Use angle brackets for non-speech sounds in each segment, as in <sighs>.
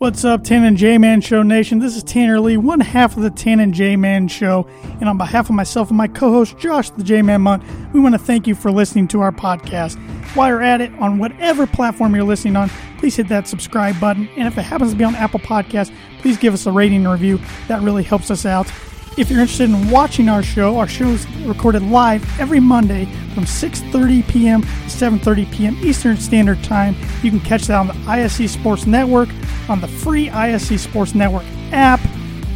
What's up, Tan and J Man Show Nation? This is Tanner Lee, one half of the Tan and J Man Show. And on behalf of myself and my co host, Josh the J Man Munt, we want to thank you for listening to our podcast. While you're at it, on whatever platform you're listening on, please hit that subscribe button. And if it happens to be on Apple Podcasts, please give us a rating and review. That really helps us out. If you're interested in watching our show, our show is recorded live every Monday from 6:30 p.m. to 7:30 p.m. Eastern Standard Time. You can catch that on the ISC Sports Network, on the free ISC Sports Network app,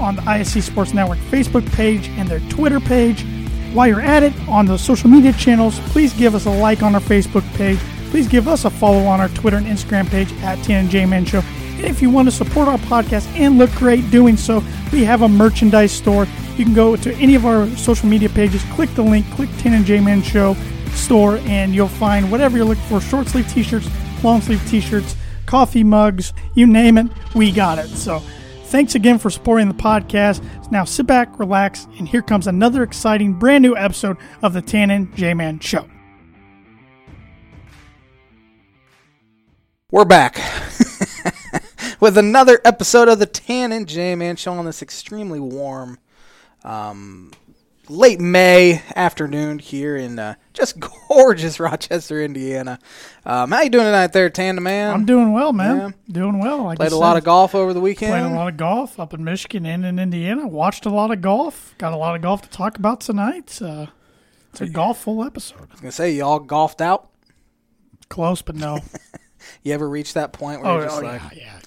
on the ISC Sports Network Facebook page and their Twitter page. While you're at it, on the social media channels, please give us a like on our Facebook page. Please give us a follow on our Twitter and Instagram page at TNJ Man Show. And if you want to support our podcast and look great doing so, we have a merchandise store. You can go to any of our social media pages, click the link, click Tan and J Man Show store, and you'll find whatever you're looking for short sleeve t shirts, long sleeve t shirts, coffee mugs, you name it, we got it. So thanks again for supporting the podcast. Now sit back, relax, and here comes another exciting brand new episode of the Tan and J Man Show. We're back <laughs> with another episode of the Tan and J Man Show on this extremely warm, um, late May afternoon here in uh, just <laughs> gorgeous Rochester, Indiana. Um, how you doing tonight, there, Tan man? I'm doing well, man. Yeah. Doing well. Like Played a lot of golf over the weekend. Played a lot of golf up in Michigan and in Indiana. Watched a lot of golf. Got a lot of golf to talk about tonight. Uh, it's a golf full episode. I was gonna say you all golfed out. Close, but no. <laughs> You ever reach that point where oh, you're just oh like, yeah, yeah.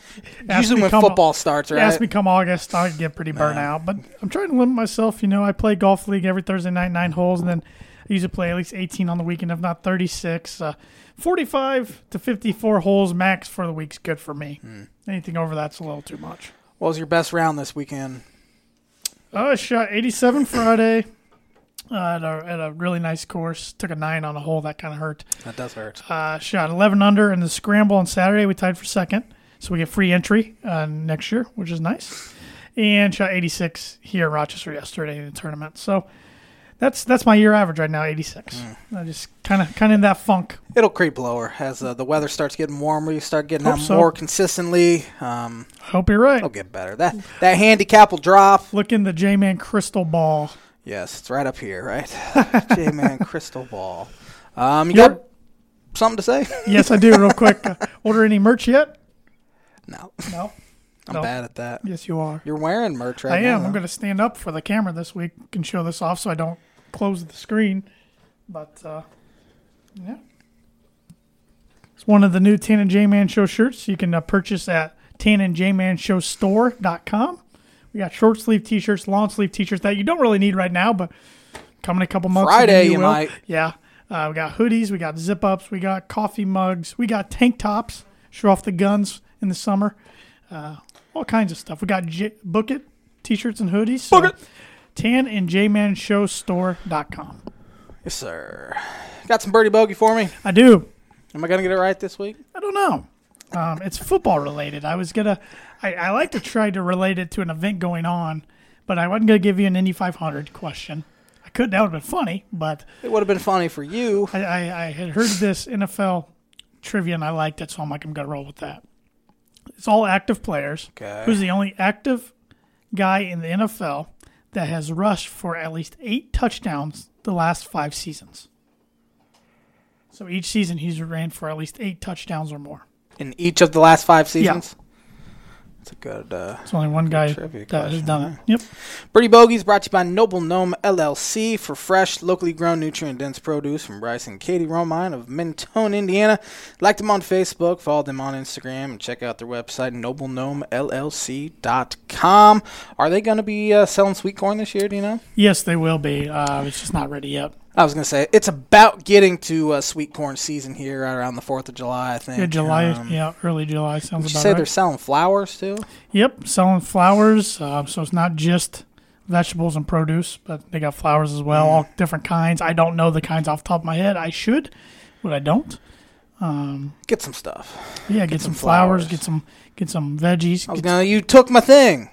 Usually when football starts, right? Ask me come August, I get pretty burnt out. But I'm trying to limit myself. You know, I play golf league every Thursday night, nine holes, and then I usually play at least 18 on the weekend, if not 36. Uh, 45 to 54 holes max for the week's good for me. Hmm. Anything over that's a little too much. what was your best round this weekend? Oh, I shot 87 Friday uh, at, a, at a really nice course. Took a nine on a hole that kind of hurt. That does hurt. Uh, shot 11 under in the scramble on Saturday. We tied for second, so we get free entry uh, next year, which is nice. And shot 86 here in Rochester yesterday in the tournament. So that's that's my year average right now, 86. I just kind of kind of in that funk. It'll creep lower as uh, the weather starts getting warmer. You start getting out so. more consistently. Um, Hope you're right. it'll get better. That that handicap will drop. Look in the J-Man crystal ball. Yes, it's right up here, right? <laughs> J Man Crystal Ball. Um, you You're- got something to say? Yes, I do. Real quick. <laughs> Uh, order any merch yet? No, No. <laughs> I'm No. bad at that. Yes, you are. You're wearing merch right I now. am. I'm going to stand up for the camera this week and show this off so I don't close the screen. But, uh, yeah. It's one of the new Tan and J Man Show shirts you can uh, purchase at tanandjmanshowstore.com. We got short sleeve t shirts, long sleeve t shirts that you don't really need right now, but coming a couple months. Friday, maybe you might. Yeah. Uh, we got hoodies, we got zip ups, we got coffee mugs, we got tank tops, show off the guns in the summer. Uh, all kinds of stuff. We got J- Book It t shirts and hoodies. So Book It. Tan and jmanshowstore.com. Yes, sir. Got some birdie bogey for me. I do. Am I gonna get it right this week? I don't know. Um, it's football related. I was gonna. I, I like to try to relate it to an event going on, but I wasn't gonna give you an Indy 500 question. I could. That would have been funny, but It would have been funny for you. I, I, I had heard this NFL trivia and I liked it, so I'm like, I'm gonna roll with that. It's all active players. Okay. Who's the only active guy in the NFL that has rushed for at least eight touchdowns the last five seasons? So each season he's ran for at least eight touchdowns or more. In each of the last five seasons. It's a good. Uh, There's only one guy that has done it. Yep. Birdie Bogies brought to you by Noble Gnome LLC for fresh, locally grown, nutrient dense produce from Bryce and Katie Romine of Mentone, Indiana. Like them on Facebook, follow them on Instagram, and check out their website, noblegnomellc.com. Are they going to be uh, selling sweet corn this year? Do you know? Yes, they will be. Uh, it's just not ready yet. I was going to say, it's about getting to uh, sweet corn season here right around the 4th of July, I think. Yeah, July. Um, yeah, early July sounds Would you about say right. they're selling flowers too? Yep, selling flowers. Uh, so it's not just vegetables and produce, but they got flowers as well, all different kinds. I don't know the kinds off the top of my head. I should, but I don't. Get some stuff. Yeah, get, some, some flowers, flowers. get some get some veggies. I was get going to, you took my thing.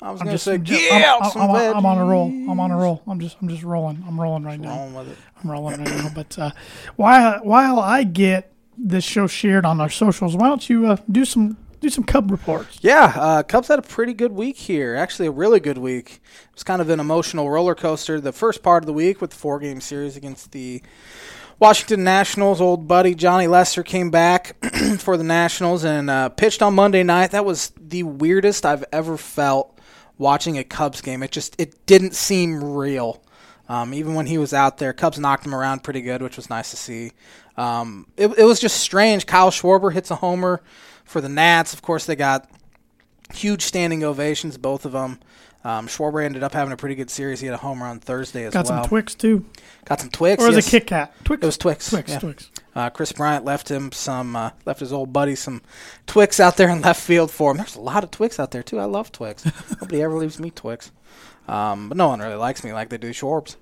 I was I'm to just, say, I'm, get I'm, I'm, some I'm, I'm on a roll. I'm on a roll. I'm just I'm just rolling. I'm rolling right now. Wrong with it. I'm rolling right now. But uh, while while I get this show shared on our socials, why don't you uh, do some do some Cub reports. Yeah, uh, Cubs had a pretty good week here. Actually, a really good week. It was kind of an emotional roller coaster. The first part of the week with the four game series against the Washington Nationals. Old buddy Johnny Lester came back <clears throat> for the Nationals and uh, pitched on Monday night. That was the weirdest I've ever felt watching a Cubs game. It just it didn't seem real. Um, even when he was out there, Cubs knocked him around pretty good, which was nice to see. Um, it, it was just strange. Kyle Schwarber hits a homer for the Nats. Of course, they got huge standing ovations, both of them. Um, Schwarber ended up having a pretty good series. He had a homer on Thursday as Got well. Got some Twix too, Got some Twix. or was yes. it Kit Kat? Twix. It was Twix. Twix. yeah. Twix. Uh, Kris Bryant left him some, uh, left his old buddy some Twix out there in left field for him. There's a lot of Twix out there too. I love Twix. <laughs> Nobody ever leaves me Twix, um, but no one really likes me like they do Schwarbs.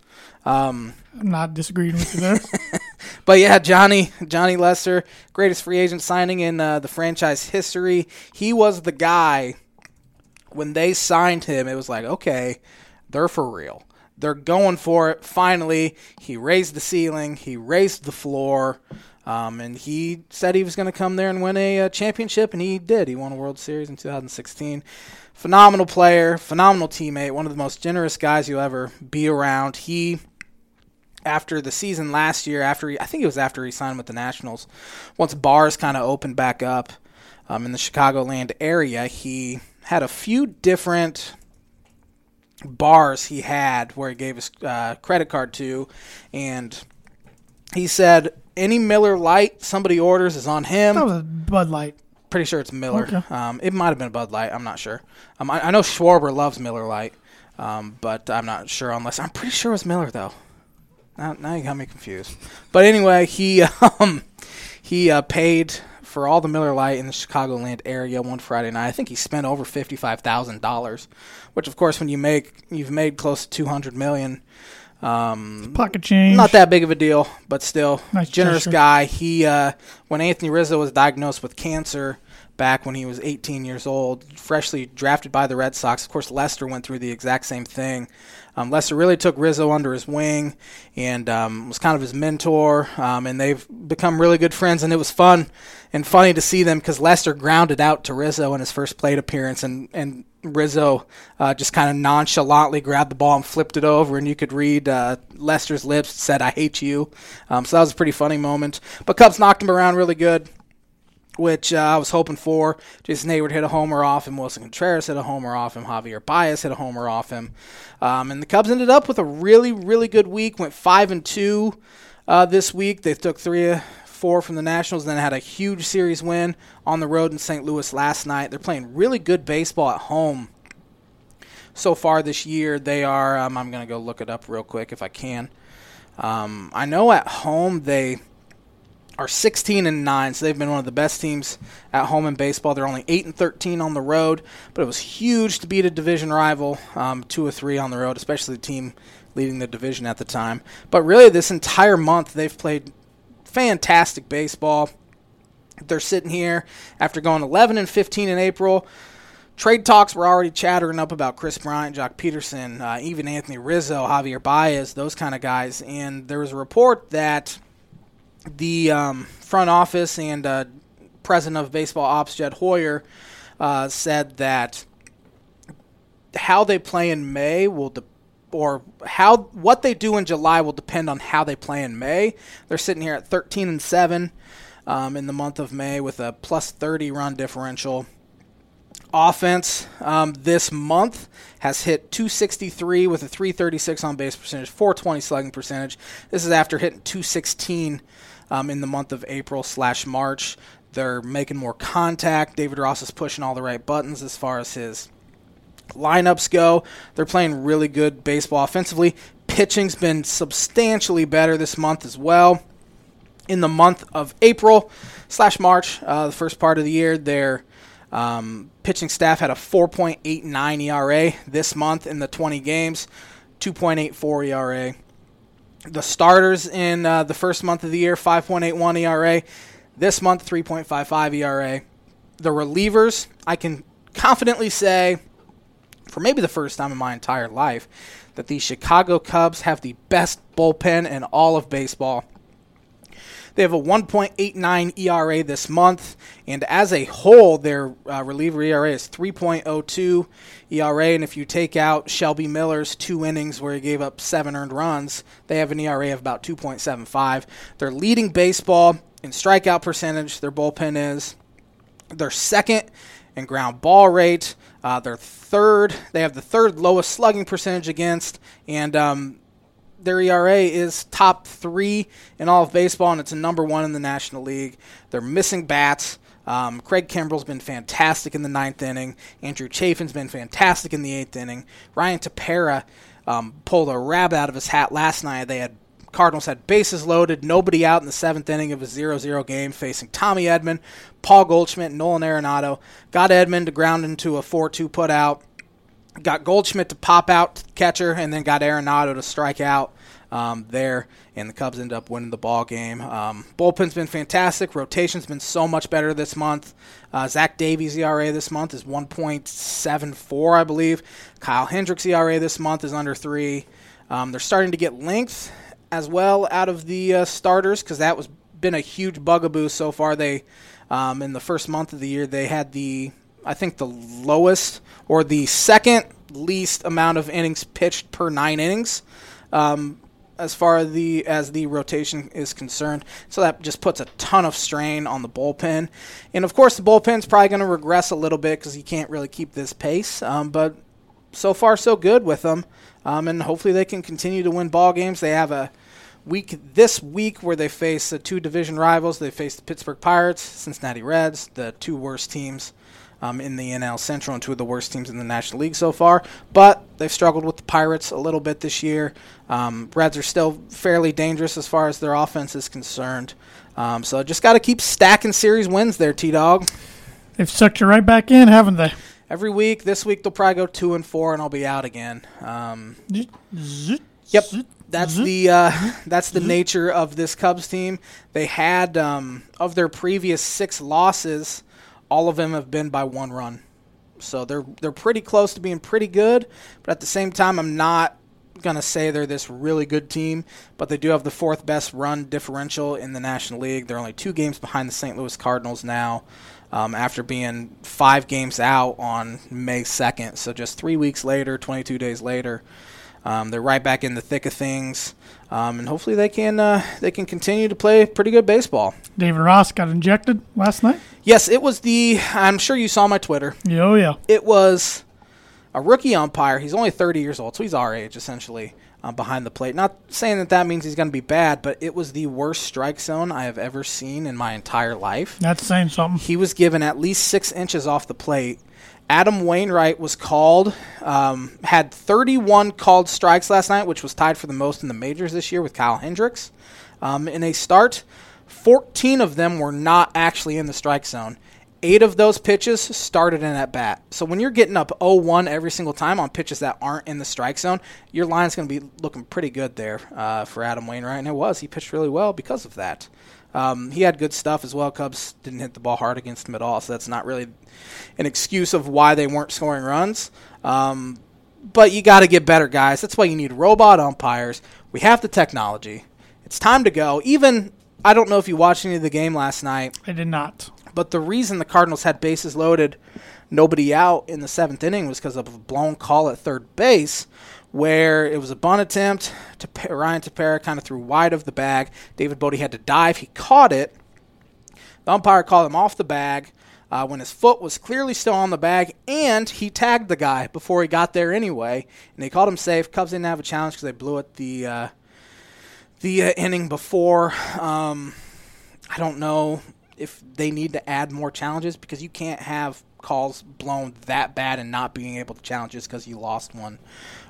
Um, I'm not disagreeing with you there. <laughs> but yeah, Johnny Johnny Lester, greatest free agent signing in uh, the franchise history. He was the guy when they signed him. It was like, okay, they're for real. They're going for it. Finally, he raised the ceiling. He raised the floor. Um, and he said he was going to come there and win a, uh championship, and he did. He won a World Series in 2016. Phenomenal player, phenomenal teammate, one of the most generous guys you'll ever be around. He after the season last year, after he, I think it was after he signed with the Nationals, once bars kind of opened back up um, in the Chicagoland area, he had a few different bars he had where he gave his uh, credit card to, and he said any Miller Lite somebody orders is on him. that was a Bud Light. Pretty sure it's Miller. Okay. Um, it might have been Bud Light. I'm not sure. Um, I, I know Schwarber loves Miller Lite, um, but I'm not sure unless I'm pretty sure it was Miller though. Now, now you got me confused. But anyway, he <laughs> um, he uh, paid for all the Miller Lite in the Chicagoland area one Friday night. I think he spent over fifty five thousand dollars, which of course when you make you've made close to two hundred million. Um, Pocket change. not that big of a deal, but still, Nice generous gesture. guy. He uh, when Anthony Rizzo was diagnosed with cancer back when he was 18 years old, freshly drafted by the Red Sox. Of course, Lester went through the exact same thing. Um, Lester really took Rizzo under his wing and um, was kind of his mentor, um, and they've become really good friends. And it was fun and funny to see them because Lester grounded out to Rizzo in his first plate appearance, and and Rizzo uh, just kind of nonchalantly grabbed the ball and flipped it over, and you could read uh, Lester's lips said, "I hate you." Um, so that was a pretty funny moment. But Cubs knocked him around really good, which uh, I was hoping for. Jason Heyward hit a homer off him. Willson Contreras hit a homer off him. Javier Baez hit a homer off him. Um, and the Cubs ended up with a really, really good week. Went five and two uh, this week. They took three. Uh, Four from the Nationals, and then had a huge series win on the road in St. Louis last night. They're playing really good baseball at home so far this year. They are. Um, I'm going to go look it up real quick if I can. Um, I know at home they are 16 and 9, so they've been one of the best teams at home in baseball. They're only 8 and 13 on the road, but it was huge to beat a division rival, um, 2 or 3 on the road, especially the team leading the division at the time. But really, this entire month, they've played fantastic baseball. They're sitting here after going 11 and 15 in April. Trade talks were already chattering up about Kris Bryant, Joc Pederson, uh, even Anthony Rizzo, Javier Baez, those kind of guys. And there was a report that the um, front office and uh, president of baseball ops, Jed Hoyer, uh, said that how they play in May will or how what they do in July will depend on how they play in May. They're sitting here at 13 and seven um, in the month of May with a plus 30 run differential. Offense um, this month has hit 263 with a 336 on base percentage, 420 slugging percentage. This is after hitting 216 um, in the month of April slash March. They're making more contact. David Ross is pushing all the right buttons as far as his lineups go. They're playing really good baseball offensively. Pitching's been substantially better this month as well. In the month of April slash March, uh, the first part of the year, their um, pitching staff had a 4.89 ERA this month in the 20 games, 2.84 ERA. The starters in uh, the first month of the year, 5.81 ERA. This month, 3.55 ERA. The relievers, I can confidently say, for maybe the first time in my entire life, that the Chicago Cubs have the best bullpen in all of baseball. They have a 1.89 ERA this month, and as a whole, their uh, reliever ERA is 3.02 ERA. And if you take out Shelby Miller's two innings where he gave up seven earned runs, they have an ERA of about 2.75. They're leading baseball in strikeout percentage. Their bullpen is. They're second in ground ball rate. Uh, they're third. They have the third lowest slugging percentage against, and um, their ERA is top three in all of baseball, and it's a number one in the National League. They're missing bats. Um, Craig Kimbrel's been fantastic in the ninth inning. Andrew Chafin's been fantastic in the eighth inning. Ryan Tepera um, pulled a rabbit out of his hat last night. They had Cardinals had bases loaded, nobody out in the seventh inning of a 0-0 game, facing Tommy Edman, Paul Goldschmidt, Nolan Arenado. Got Edman to ground into a 4-2 putout. Got Goldschmidt to pop out catcher, and then got Arenado to strike out um, there, and the Cubs end up winning the ball game. Um, bullpen's been fantastic. Rotation's been so much better this month. Uh, Zach Davies' ERA this month is 1.74, I believe. Kyle Hendricks' ERA this month is under three. Um, they're starting to get length as well out of the uh, starters because that was been a huge bugaboo so far. They um, in the first month of the year they had the I think the lowest or the second least amount of innings pitched per nine innings. Um, as far as the as the rotation is concerned. So that just puts a ton of strain on the bullpen, and of course the bullpen's probably going to regress a little bit because you can't really keep this pace. Um, but so far so good with them, um, and hopefully they can continue to win ball games. They have a week this week where they face the two division rivals. They face the Pittsburgh Pirates, Cincinnati Reds, the two worst teams um, in the NL Central and two of the worst teams in the National League so far. But they've struggled with the Pirates a little bit this year. Um, Reds are still fairly dangerous as far as their offense is concerned. Um, so just got to keep stacking series wins there, T Dog. They've sucked you right back in, haven't they? Every week. This week they'll probably go two and four, and I'll be out again. Um, yep, <laughs> that's the uh, that's the nature of this Cubs team. They had um, of their previous six losses, all of them have been by one run. So they're they're pretty close to being pretty good, but at the same time, I'm not gonna say they're this really good team. But they do have the fourth best run differential in the National League. They're only two games behind the St. Louis Cardinals now, um, after being five games out on May 2nd. So just three weeks later, 22 days later. Um, they're right back in the thick of things, um, and hopefully they can uh, they can continue to play pretty good baseball. David Ross got injected last night. Yes, it was the. I'm sure you saw my Twitter. Yeah, oh yeah. It was a rookie umpire. He's only 30 years old, so he's our age essentially. Uh, behind the plate. Not saying that that means he's going to be bad, but it was the worst strike zone I have ever seen in my entire life. That's saying something. He was given at least six inches off the plate. Adam Wainwright was called, um, had 31 called strikes last night, which was tied for the most in the majors this year with Kyle Hendricks. Um, in a start, 14 of them were not actually in the strike zone. Eight of those pitches started in at bat. So when you're getting up 0 1 every single time on pitches that aren't in the strike zone, your line's going to be looking pretty good there uh, for Adam Wainwright. And it was. He pitched really well because of that. Um, he had good stuff as well. Cubs didn't hit the ball hard against him at all, so that's not really an excuse of why they weren't scoring runs. Um, but you got to get better, guys. That's why you need robot umpires. We have the technology. It's time to go. Even I don't know if you watched any of the game last night. I did not. But the reason the Cardinals had bases loaded, nobody out in the seventh inning was because of a blown call at third base, where it was a bunt attempt. To Ryan Tepera kind of threw wide of the bag. David Bote had to dive. He caught it. The umpire called him off the bag uh, when his foot was clearly still on the bag, and he tagged the guy before he got there anyway, and they called him safe. Cubs didn't have a challenge because they blew it the uh, the uh, inning before. Um, I don't know if they need to add more challenges because you can't have calls blown that bad and not being able to challenge just because you lost one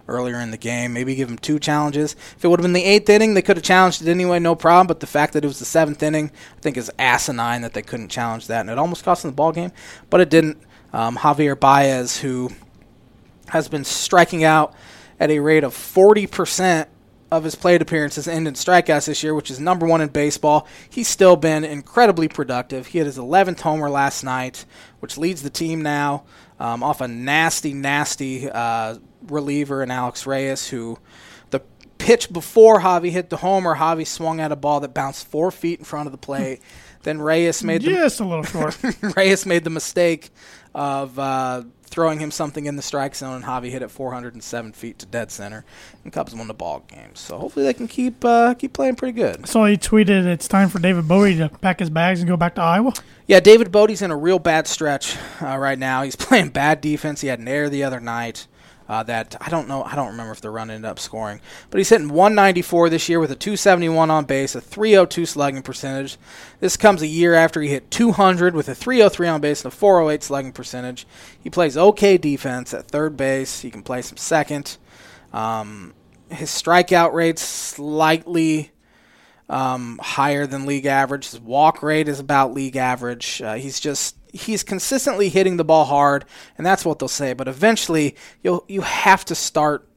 earlier in the game. Maybe give them two challenges. If it would have been the eighth inning, they could have challenged it anyway, no problem. But the fact that it was the seventh inning, I think is asinine that they couldn't challenge that, and it almost cost them the ball game, but it didn't. Um, Javier Baez, who has been striking out at a rate of 40% of his plate appearances ended strikeouts this year, which is number one in baseball. He's still been incredibly productive. He had his 11th homer last night, which leads the team now um, off a nasty, nasty uh, reliever in Alex Reyes, who the pitch before Javi hit the homer, Javi swung at a ball that bounced four feet in front of the plate. then Reyes made the Just a little short. <laughs> Reyes made the mistake of uh, throwing him something in the strike zone, and Javi hit it 407 feet to dead center, and Cubs won the ball game. So hopefully they can keep uh, keep playing pretty good. so he tweeted it's time for David Bote to pack his bags and go back to Iowa. Yeah, David Bote's in a real bad stretch uh, right now. He's <laughs> playing bad defense. He had an error the other night. Uh, that I don't know. I don't remember if the run ended up scoring, but he's hitting 194 this year with a 271 on base, a 302 slugging percentage. This comes a year after he hit 200 with a 303 on base and a 408 slugging percentage. He plays okay defense at third base. He can play some second. Um, his strikeout rate's slightly um, higher than league average. His walk rate is about league average. Uh, he's just he's consistently hitting the ball hard, and that's what they'll say. But eventually, you'll you have to start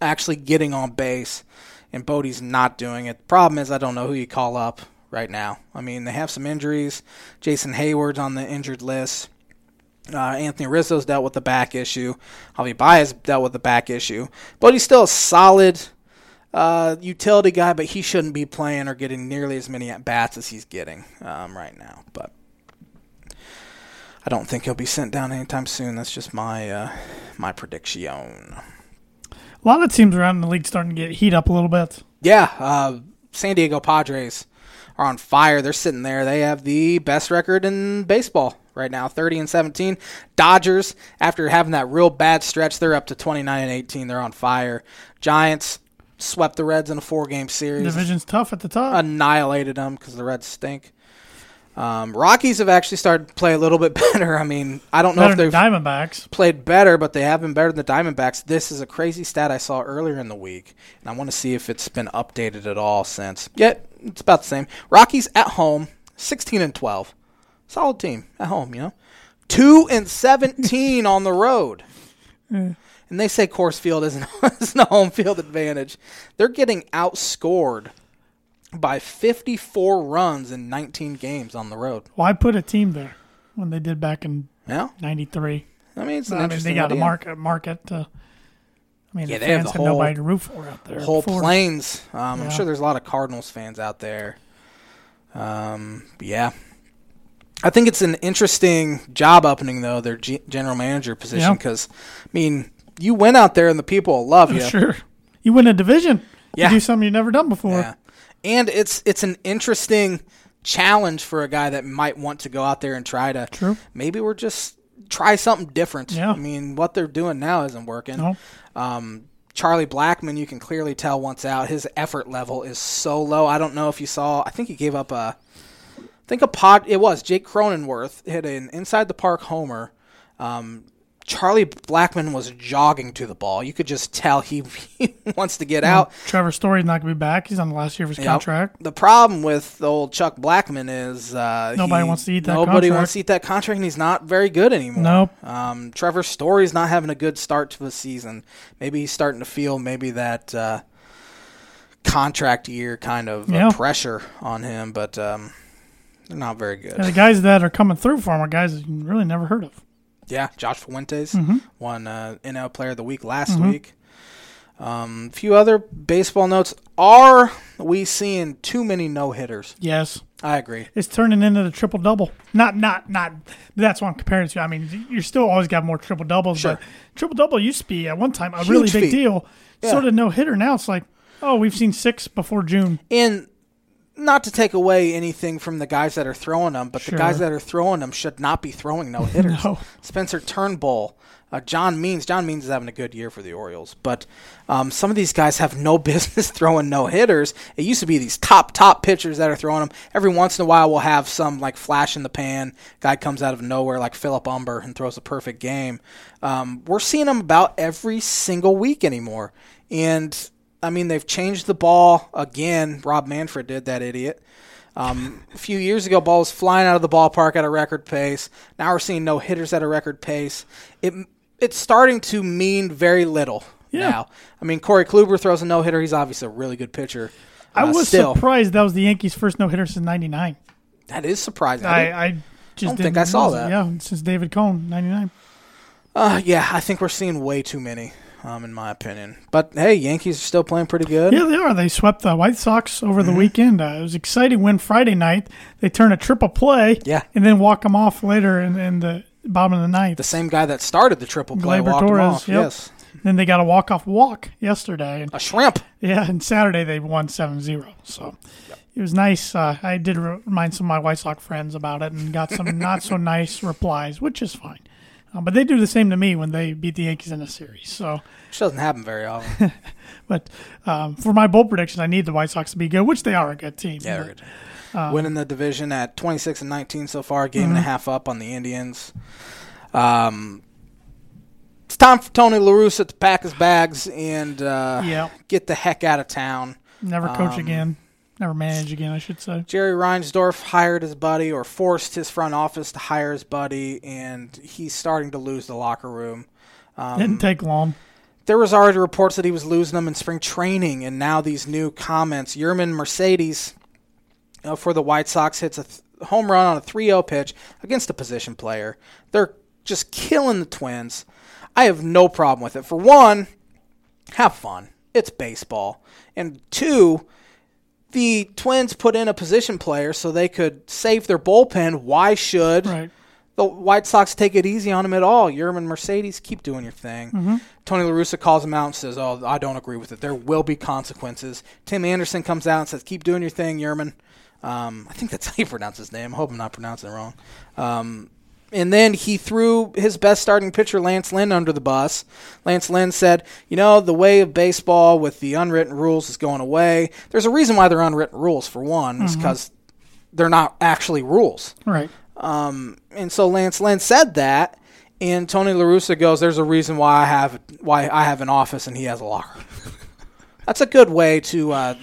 actually getting on base, and Bote's not doing it. The problem is I don't know who you call up right now. I mean, they have some injuries. Jason Heyward's on the injured list. Uh, Anthony Rizzo's dealt with the back issue. Javi Baez dealt with the back issue. But he's still a solid uh, utility guy, but he shouldn't be playing or getting nearly as many at bats as he's getting um, right now. But I don't think he'll be sent down anytime soon. That's just my uh, my prediction. A lot of teams around the league starting to get heat up a little bit. Yeah, uh, San Diego Padres are on fire. They're sitting there. They have the best record in baseball right now, 30 and 17. Dodgers, after having that real bad stretch, they're up to 29 and 18. They're on fire. Giants swept the Reds in a four-game series. Division's tough at the top. Annihilated them because the Reds stink. Um, Rockies have actually started to play a little bit <laughs> better. I mean, I don't know Better if they've Diamondbacks. played better, but they have been better than the Diamondbacks. This is a crazy stat I saw earlier in the week, and I want to see if it's been updated at all since. Yet it's about the same. Rockies at home, sixteen and twelve, solid team at home. You know, two and seventeen on the road. <laughs> And they say Coors Field isn't, <laughs> isn't a home field advantage. They're getting outscored by 54 runs in 19 games on the road. Why put a team there when they did back in Yeah, '93? I mean it's an I mean, they got a market market. To, I mean, Yeah, the they have fans the had whole- nobody to root for out there. whole before. plains. Um, I'm sure there's a lot of Cardinals fans out there. Um, yeah, I think it's an interesting job opening though, their G- general manager position, Yeah. because I mean, you went out there and the people love <laughs> you. Sure, you win a division. Yeah. you do something you've never done before. Yeah, and it's it's an interesting challenge for a guy that might want to go out there and try to. True. Maybe we're just try something different. Yeah. I mean, what they're doing now isn't working. No. Um, Charlie Blackmon, you can clearly tell once out, his effort level is so low. I don't know if you saw. I think he gave up a. I think a pod. It was Jake Cronenworth hit an inside the park homer. Um, Charlie Blackmon was jogging to the ball. You could just tell he, <laughs> he wants to get out. Trevor Story's not going to be back. He's on the last year of his Yep. contract. The problem with old Chuck Blackmon is uh, Nobody he- wants to eat that contract. Nobody contract. wants to eat that contract, and he's not very good anymore. Nope. Um, Trevor Story's not having a good start to the season. Maybe he's starting to feel maybe that uh, contract year kind of uh, pressure on him, but um, they're not very good. And the guys that are coming through for him are guys that you really never heard of. Yeah, Josh Fuentes Mm-hmm. won uh, NL Player of the Week last week. Um, a few other baseball notes. Are we seeing too many no hitters? Yes, I agree. it's turning into the triple double. Not, not, not. That's what I'm comparing to. I mean, you're still always got more triple doubles, Sure. but triple double used to be at one time a really big feat. deal. Yeah. Sort of no hitter now. It's like, oh, we've seen six before June. And not to take away anything from the guys that are throwing them, but Sure. the guys that are throwing them should not be throwing no hitters. <laughs> No. Spencer Turnbull, uh, John Means. John Means is having a good year for the Orioles, but um, some of these guys have no <laughs> business throwing no hitters. It used to be these top top pitchers that are throwing them. Every once in a while, we'll have some like flash in the pan guy comes out of nowhere like Philip Humber and throws a perfect game. Um, we're seeing them about every single week anymore, and I mean, they've changed the ball again. Rob Manfred did that idiot. Um, a few years ago, ball was flying out of the ballpark at a record pace. Now we're seeing no hitters at a record pace. It it's starting to mean very little Yeah. now. I mean, Corey Kluber throws a no hitter. He's obviously a really good pitcher. I Uh, was still. surprised that was the Yankees' first no hitter since '99. That is surprising. I I, I just don't didn't think I saw that. Yeah, since David Cone '99. Uh, yeah, I think we're seeing way too many. Um, in my opinion. But hey, Yankees are still playing pretty good. Yeah, they are. They swept the White Sox over Mm-hmm. the weekend. Uh, it was exciting win Friday night. They turn a triple play, Yeah. and then walk them off later in, in the bottom of the ninth. The same guy that started the triple play Gleyber walked Torres, off. yep. Yes, Then they got a walk off walk yesterday, and a shrimp. yeah, and Saturday they won 7-0. So it was nice. Uh, I did remind some of my White Sox friends about it, and got some <laughs> not so nice replies, which is fine. Uh, but they do the same to me when they beat the Yankees in a series. So. Which doesn't happen very often. <laughs> But um, for my bold prediction, I need the White Sox to be good, which they are a good team. Yeah, But, they're. Winning the division at 26 and 19 so far, game and a half up on the Indians. Um, it's time for Tony La Russa to pack his bags and uh, Yeah. get the heck out of town. Never coach Um, again. Never manage again, I should say. Jerry Reinsdorf hired his buddy or forced his front office to hire his buddy, and he's starting to lose the locker room. Um, Didn't take long. there was already reports that he was losing them in spring training, and now these new comments. Yerman Mercedes uh, for the White Sox hits a th- home run on a 3-0 pitch against a position player. They're just killing the Twins. I have no problem with it. For one, have fun. It's baseball. And two, the Twins put in a position player so they could save their bullpen. Why should Right. the White Sox take it easy on him at all. Yerman Mercedes, keep doing your thing. Tony La Russa calls him out and says, "Oh, I don't agree with it. There will be consequences." Tim Anderson comes out and says, "Keep doing your thing, Yerman." Um, I think that's how you <laughs> pronounce his name. I hope I'm not pronouncing it wrong. Um, and then he threw his best starting pitcher, Lance Lynn, under the bus. Lance Lynn said, You know, the way of baseball with the unwritten rules is going away. There's a reason why they're unwritten rules, for one, is because they're not actually rules. Right. Um, and so Lance Lynn said that, and Tony La Russa goes, "There's a reason why I have why I have an office and he has a locker." <laughs> That's a good way to uh,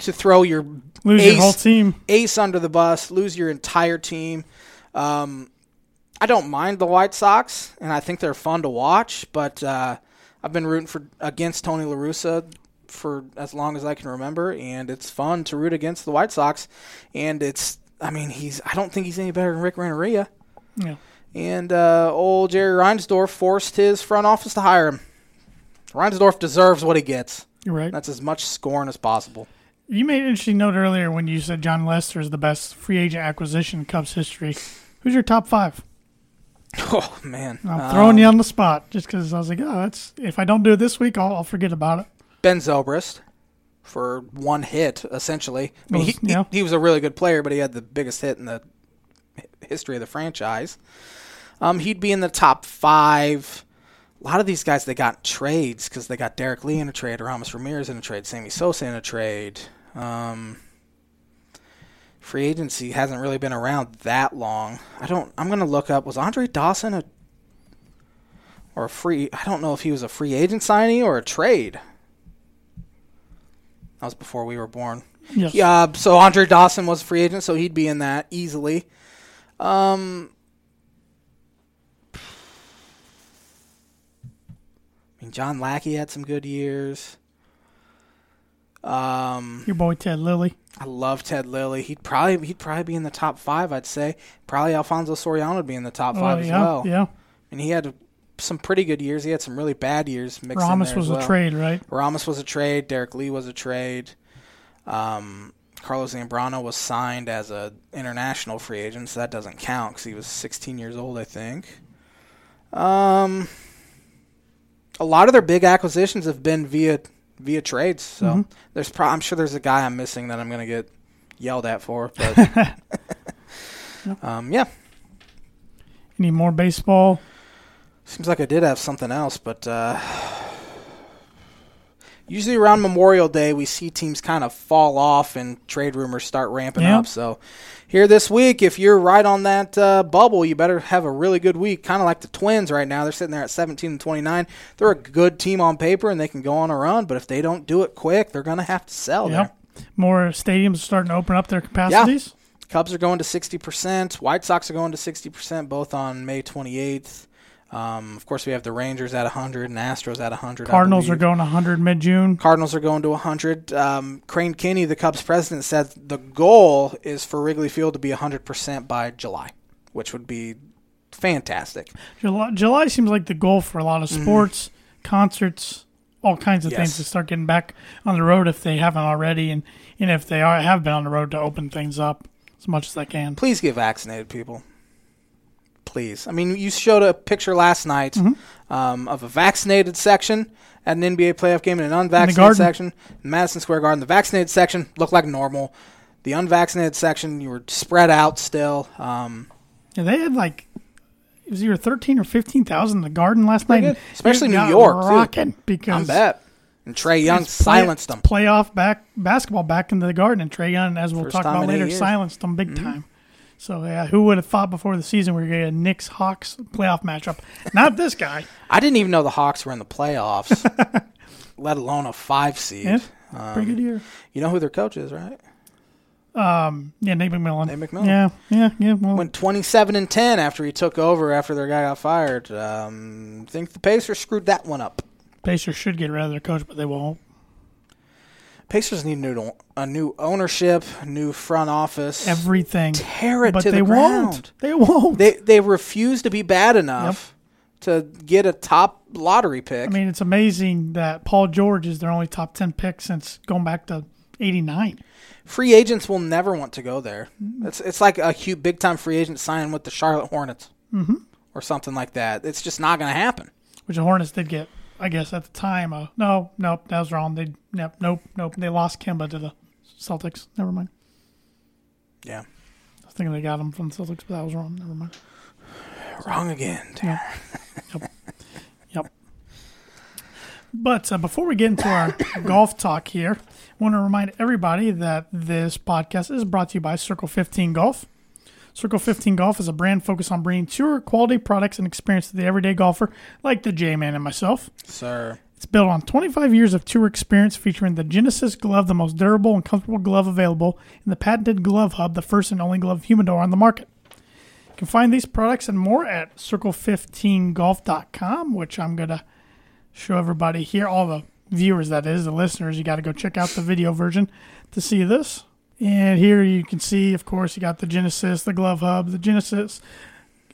to throw your Lose ace, your whole team. ace under the bus, lose your entire team. Um, I don't mind the White Sox, and I think they're fun to watch. But uh, I've been rooting for against Tony La Russa for as long as I can remember, and it's fun to root against the White Sox. And it's, I mean, he's I don't think he's any better than Rick Renteria. Yeah. And uh, old Jerry Reinsdorf forced his front office to hire him. Reinsdorf deserves what he gets. You're right. That's as much scorn as possible. You made an interesting note earlier when you said Jon Lester is the best free agent acquisition in Cubs history. Who's your top five? <laughs> Oh man, I'm throwing you on the spot just because I was like, oh, that's if I don't do it this week, I'll, I'll forget about it. Ben Zobrist for one hit, essentially. I mean, he, Was- yeah. he, he was a really good player, but he had the biggest hit in the history of the franchise. Um, he'd be in the top five. A lot of these guys they got trades because they got Derrek Lee in a trade, Aramis Ramirez in a trade, Sammy Sosa in a trade. Um, free agency hasn't really been around that long. I don't. I'm gonna look up. Was Andre Dawson a or a free? I don't know if he was a free agent signing or a trade. That was before we were born. Yes. Yeah, so Andre Dawson was a free agent, so he'd be in that easily. Um, I mean, John Lackey had some good years. Um, Your boy Ted Lilly. I love Ted Lilly. He'd probably he'd probably be in the top five. I'd say probably Alfonso Soriano would be in the top five oh, as yeah, well. yeah. And he had some pretty good years. He had some really bad years mixed in Aramis was as well. a trade, right? Aramis was a trade. Derrek Lee was a trade. Um, Carlos Zambrano was signed as a international free agent, so that doesn't count because he was 16 years old, I think. Um, a lot of their big acquisitions have been via via trades. So Mhm. there's, pro- I'm sure there's a guy I'm missing that I'm gonna get yelled at for, but <laughs> um, yeah. Any more baseball? Seems like I did have something else, but uh, usually around Memorial Day, we see teams kind of fall off and trade rumors start ramping Yeah. up. So here this week, if you're right on that uh, bubble, you better have a really good week. Kind of like the Twins right now. They're sitting there at 17 and 29. They're a good team on paper and they can go on a run, but if they don't do it quick, they're going to have to sell there. Yep. More stadiums are starting to open up their capacities. Cubs are going to 60%. White Sox are going to 60%, both on May 28th. Um, of course, we have the Rangers at 100 and Astros at 100. Cardinals are going 100 mid June. Cardinals are going to 100. Um, Crane Kenney, the Cubs president, said the goal is for Wrigley Field to be 100% by July, which would be fantastic. July, July seems like the goal for a lot of sports concerts, all kinds of Yes. things to start getting back on the road if they haven't already, and, and if they are have been on the road to open things up as much as they can. Please get vaccinated, people. Please. I mean, you showed a picture last night Mm-hmm. um, of a vaccinated section at an NBA playoff game and an unvaccinated garden. section in Madison Square Garden. The vaccinated section looked like normal. The unvaccinated section, you were spread out still. Um, Yeah, they had like it was either thirteen or fifteen thousand in the Garden last night, good. Especially New York, too. rocking because I'm bet. And Trae Young it's play- silenced them. Playoff back basketball back into the Garden, and Trae Young, as we'll First talk about later, silenced them big time. So yeah, who would have thought before the season we were going to get a Knicks Hawks playoff matchup? Not this guy. <laughs> I didn't even know the Hawks were in the playoffs, <laughs> let alone a five seed. Yeah, Um, pretty good year. You know who their coach is, right? Um, Yeah, Nate McMillan. Nate McMillan. Yeah, yeah, yeah. Well, Went 27 and 10 after he took over after their guy got fired. Um, think the Pacers screwed that one up. Pacers should get rid of their coach, but they won't. Pacers need new a new ownership, new front office. Everything, Tear it but to they the won't. They won't. They they refuse to be bad enough to get a top lottery pick. I mean, it's amazing that Paul George is their only top ten pick since going back to '89. free agents will never want to go there. It's it's like a huge big time free agent signing with the Charlotte Hornets mm-hmm. or something like that. It's just not going to happen. which the Hornets did get, I guess, at the time. Uh, no, nope, that was wrong. They, nope, nope, nope. They lost Kemba to the Celtics. Never mind. Yeah, I was thinking they got him from the Celtics, but that was wrong. Never mind. wrong again. Yep. yep. Yep. But uh, before we get into our <coughs> golf talk here, I want to remind everybody that this podcast is brought to you by Circle 15 Golf. Circle 15 Golf is a brand focused on bringing tour quality products and experience to the everyday golfer like the J Man and myself. Sir, It's built on 25 years of tour experience featuring the Genesis glove, the most durable and comfortable glove available, and the patented Glove Hub, the first and only glove humidor on the market. You can find these products and more at circle15golf.com, which I'm going to show everybody here, all the viewers, that is, the listeners. You got to go check out the video version to see this. And here you can see, of course, you got the Genesis, the Glove Hub, the Genesis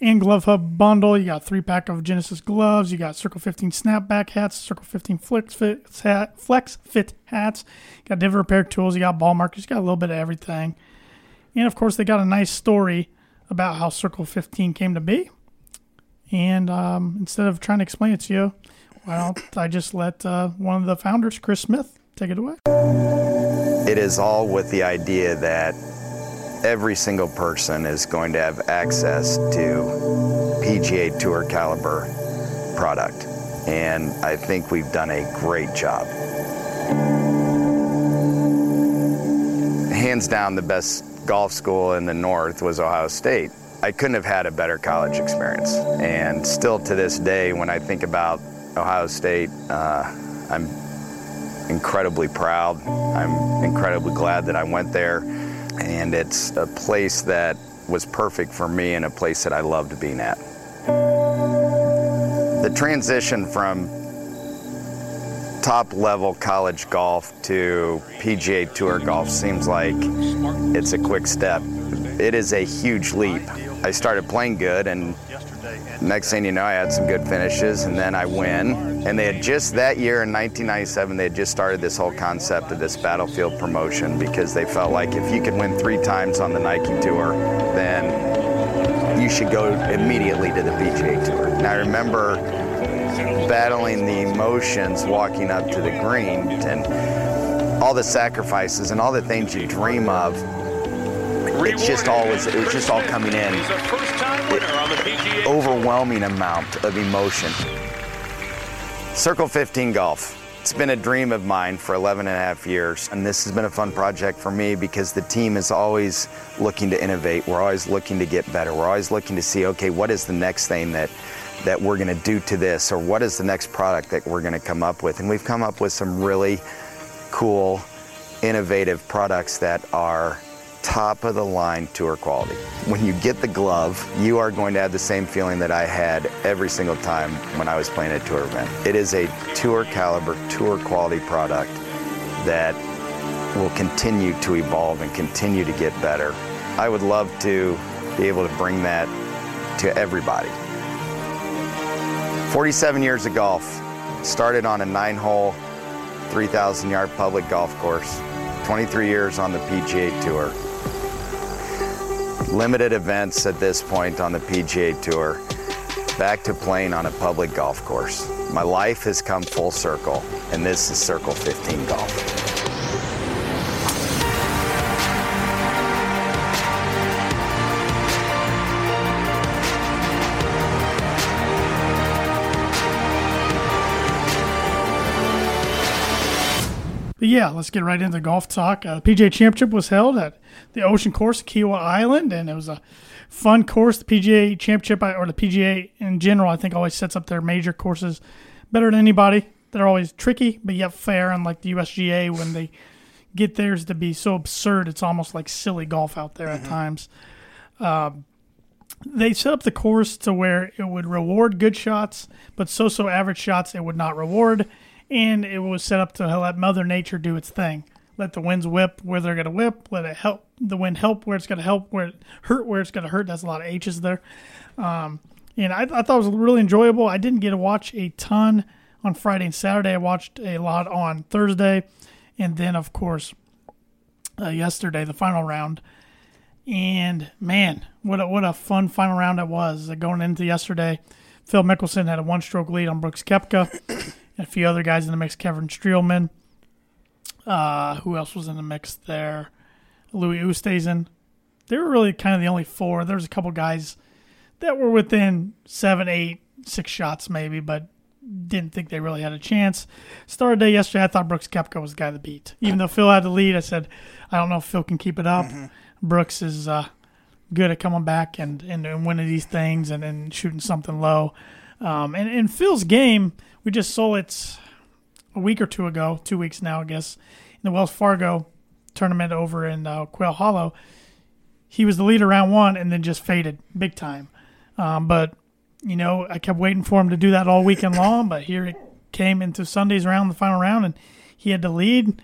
and Glove Hub bundle. You got three pack of Genesis gloves. You got Circle 15 snapback hats, Circle 15 flex fit hat, flex fit hats. You got divot repair tools. You got ball markers. You got a little bit of everything. And of course, they got a nice story about how Circle 15 came to be. And um, instead of trying to explain it to you, why don't I just let uh, one of the founders, Chris Smith, take it away? It is all with the idea that every single person is going to have access to PGA Tour caliber product. And I think we've done a great job. Hands down, the best golf school in the North was Ohio State. I couldn't have had a better college experience. And still to this day, when I think about Ohio State, uh, I'm incredibly proud. I'm incredibly glad that I went there. And it's a place that was perfect for me and a place that I loved being at. The transition from top level college golf to PGA Tour golf seems like it's a quick step. It is a huge leap. I started playing good and next thing you know, I had some good finishes, and then I win. And they had just that year in 1997, they had just started this whole concept of this battlefield promotion because they felt like if you could win three times on the Nike Tour, then you should go immediately to the PGA Tour. And I remember battling the emotions walking up to the green and all the sacrifices and all the things you dream of. It's just always, it was just all coming in He's a first-time winner on the PGA. overwhelming amount of emotion. Circle 15 Golf. It's been a dream of mine for 11 and a half years, and this has been a fun project for me because the team is always looking to innovate. We're always looking to get better. We're always looking to see, okay, what is the next thing that that we're going to do to this, or what is the next product that we're going to come up with? And we've come up with some really cool, innovative products that are top of the line tour quality. When you get the glove, you are going to have the same feeling that I had every single time when I was playing a tour event. It is a tour caliber, tour quality product that will continue to evolve and continue to get better. I would love to be able to bring that to everybody. 47 years of golf, Started on a nine hole, 3,000 yard public golf course. 23 years on the PGA Tour. Limited events at this point on the PGA Tour. Back to playing on a public golf course. My life has come full circle, and this is Circle 15 Golf. But yeah, let's get right into golf talk. Uh, PGA Championship was held at the Ocean Course, Kiawah Island, and it was a fun course. The PGA Championship, or the PGA in general, I think always sets up their major courses better than anybody. They're always tricky, but yet fair, unlike the USGA when they get theirs to be so absurd, it's almost like silly golf out there at times. Um, they set up the course to where it would reward good shots, but so-so average shots it would not reward, and it was set up to let Mother Nature do its thing. Let the winds whip where they're going to whip. Let it help the wind help where it's going to help. Where it hurt where it's going to hurt. That's a lot of H's there. Um, and I, I thought it was really enjoyable. I didn't get to watch a ton on Friday and Saturday. I watched a lot on Thursday, and then of course uh, yesterday the final round. And man, what a, what a fun final round it was. Uh, going into yesterday, Phil Mickelson had a one stroke lead on Brooks Koepka, <coughs> and a few other guys in the mix. Kevin Streelman. Uh, who else was in the mix there? Louis Oosthuizen. They were really kind of the only four. There was a couple guys that were within seven, eight, six shots maybe, but didn't think they really had a chance. Started day yesterday, I thought Brooks Koepka was the guy to beat. Even though Phil had the lead, I said, I don't know if Phil can keep it up. Brooks is uh, good at coming back and, and, and winning these things and, and shooting something low. Um, and, and Phil's game, we just saw it a week or two ago, two weeks now, I guess, in the Wells Fargo tournament over in uh, Quail Hollow. He was the leader round one and then just faded big time. Um, but you know, I kept waiting for him to do that all weekend long, but here it came into Sunday's round, the final round, and he had to lead.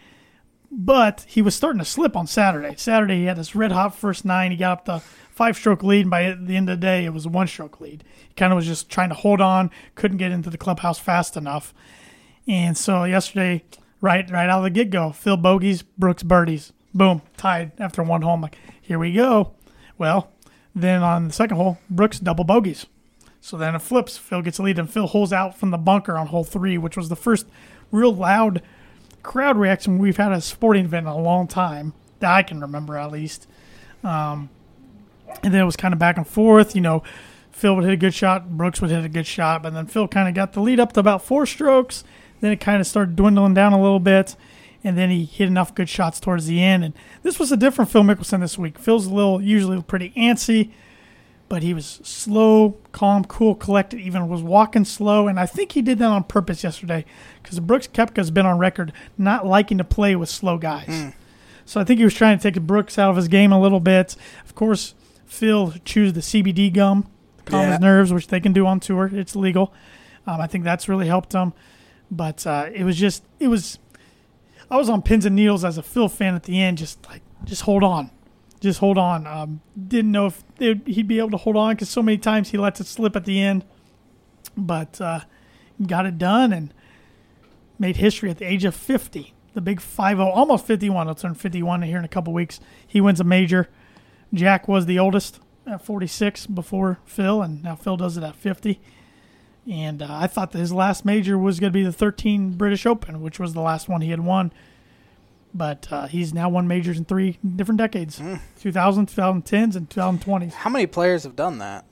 But he was starting to slip on Saturday. Saturday, he had this red hot first nine. He got up the five stroke lead, and by the end of the day, it was a one stroke lead. He kind of was just trying to hold on, couldn't get into the clubhouse fast enough. And so yesterday, right right out of the get go, Phil bogeys, Brooks birdies. Boom, tied after one hole. I'm like, here we go. Well, then on the second hole, Brooks double bogeys. So then it flips. Phil gets a lead, and Phil holes out from the bunker on hole three, which was the first real loud crowd reaction we've had at a sporting event in a long time that I can remember at least. Um, and then it was kind of back and forth. You know, Phil would hit a good shot, Brooks would hit a good shot, but then Phil kind of got the lead up to about four strokes. Then it kind of started dwindling down a little bit, and then he hit enough good shots towards the end. And this was a different Phil Mickelson this week. Phil's a little usually pretty antsy but he was slow, calm, cool, collected. Even was walking slow, and I think he did that on purpose yesterday because Brooks Koepka's been on record not liking to play with slow guys. So I think he was trying to take Brooks out of his game a little bit. Of course, Phil chews the CBD gum to calm Yeah. his nerves, which they can do on tour. It's legal. Um, I think that's really helped him. But uh, it was just, it was. I was on pins and needles as a Phil fan at the end, just like, just hold on just hold on. Um, didn't know if he'd be able to hold on because so many times he lets it slip at the end. But uh, got it done and made history at the age of 50. The big 5 almost 51. He'll turn 51 here in a couple weeks. He wins a major. Jack was the oldest at 46 before Phil, and now Phil does it at 50. And uh, I thought that his last major was going to be the 13 British Open, which was the last one he had won. But uh, he's now won majors in three different decades. 2000 2010s and 2020s How many players have done that?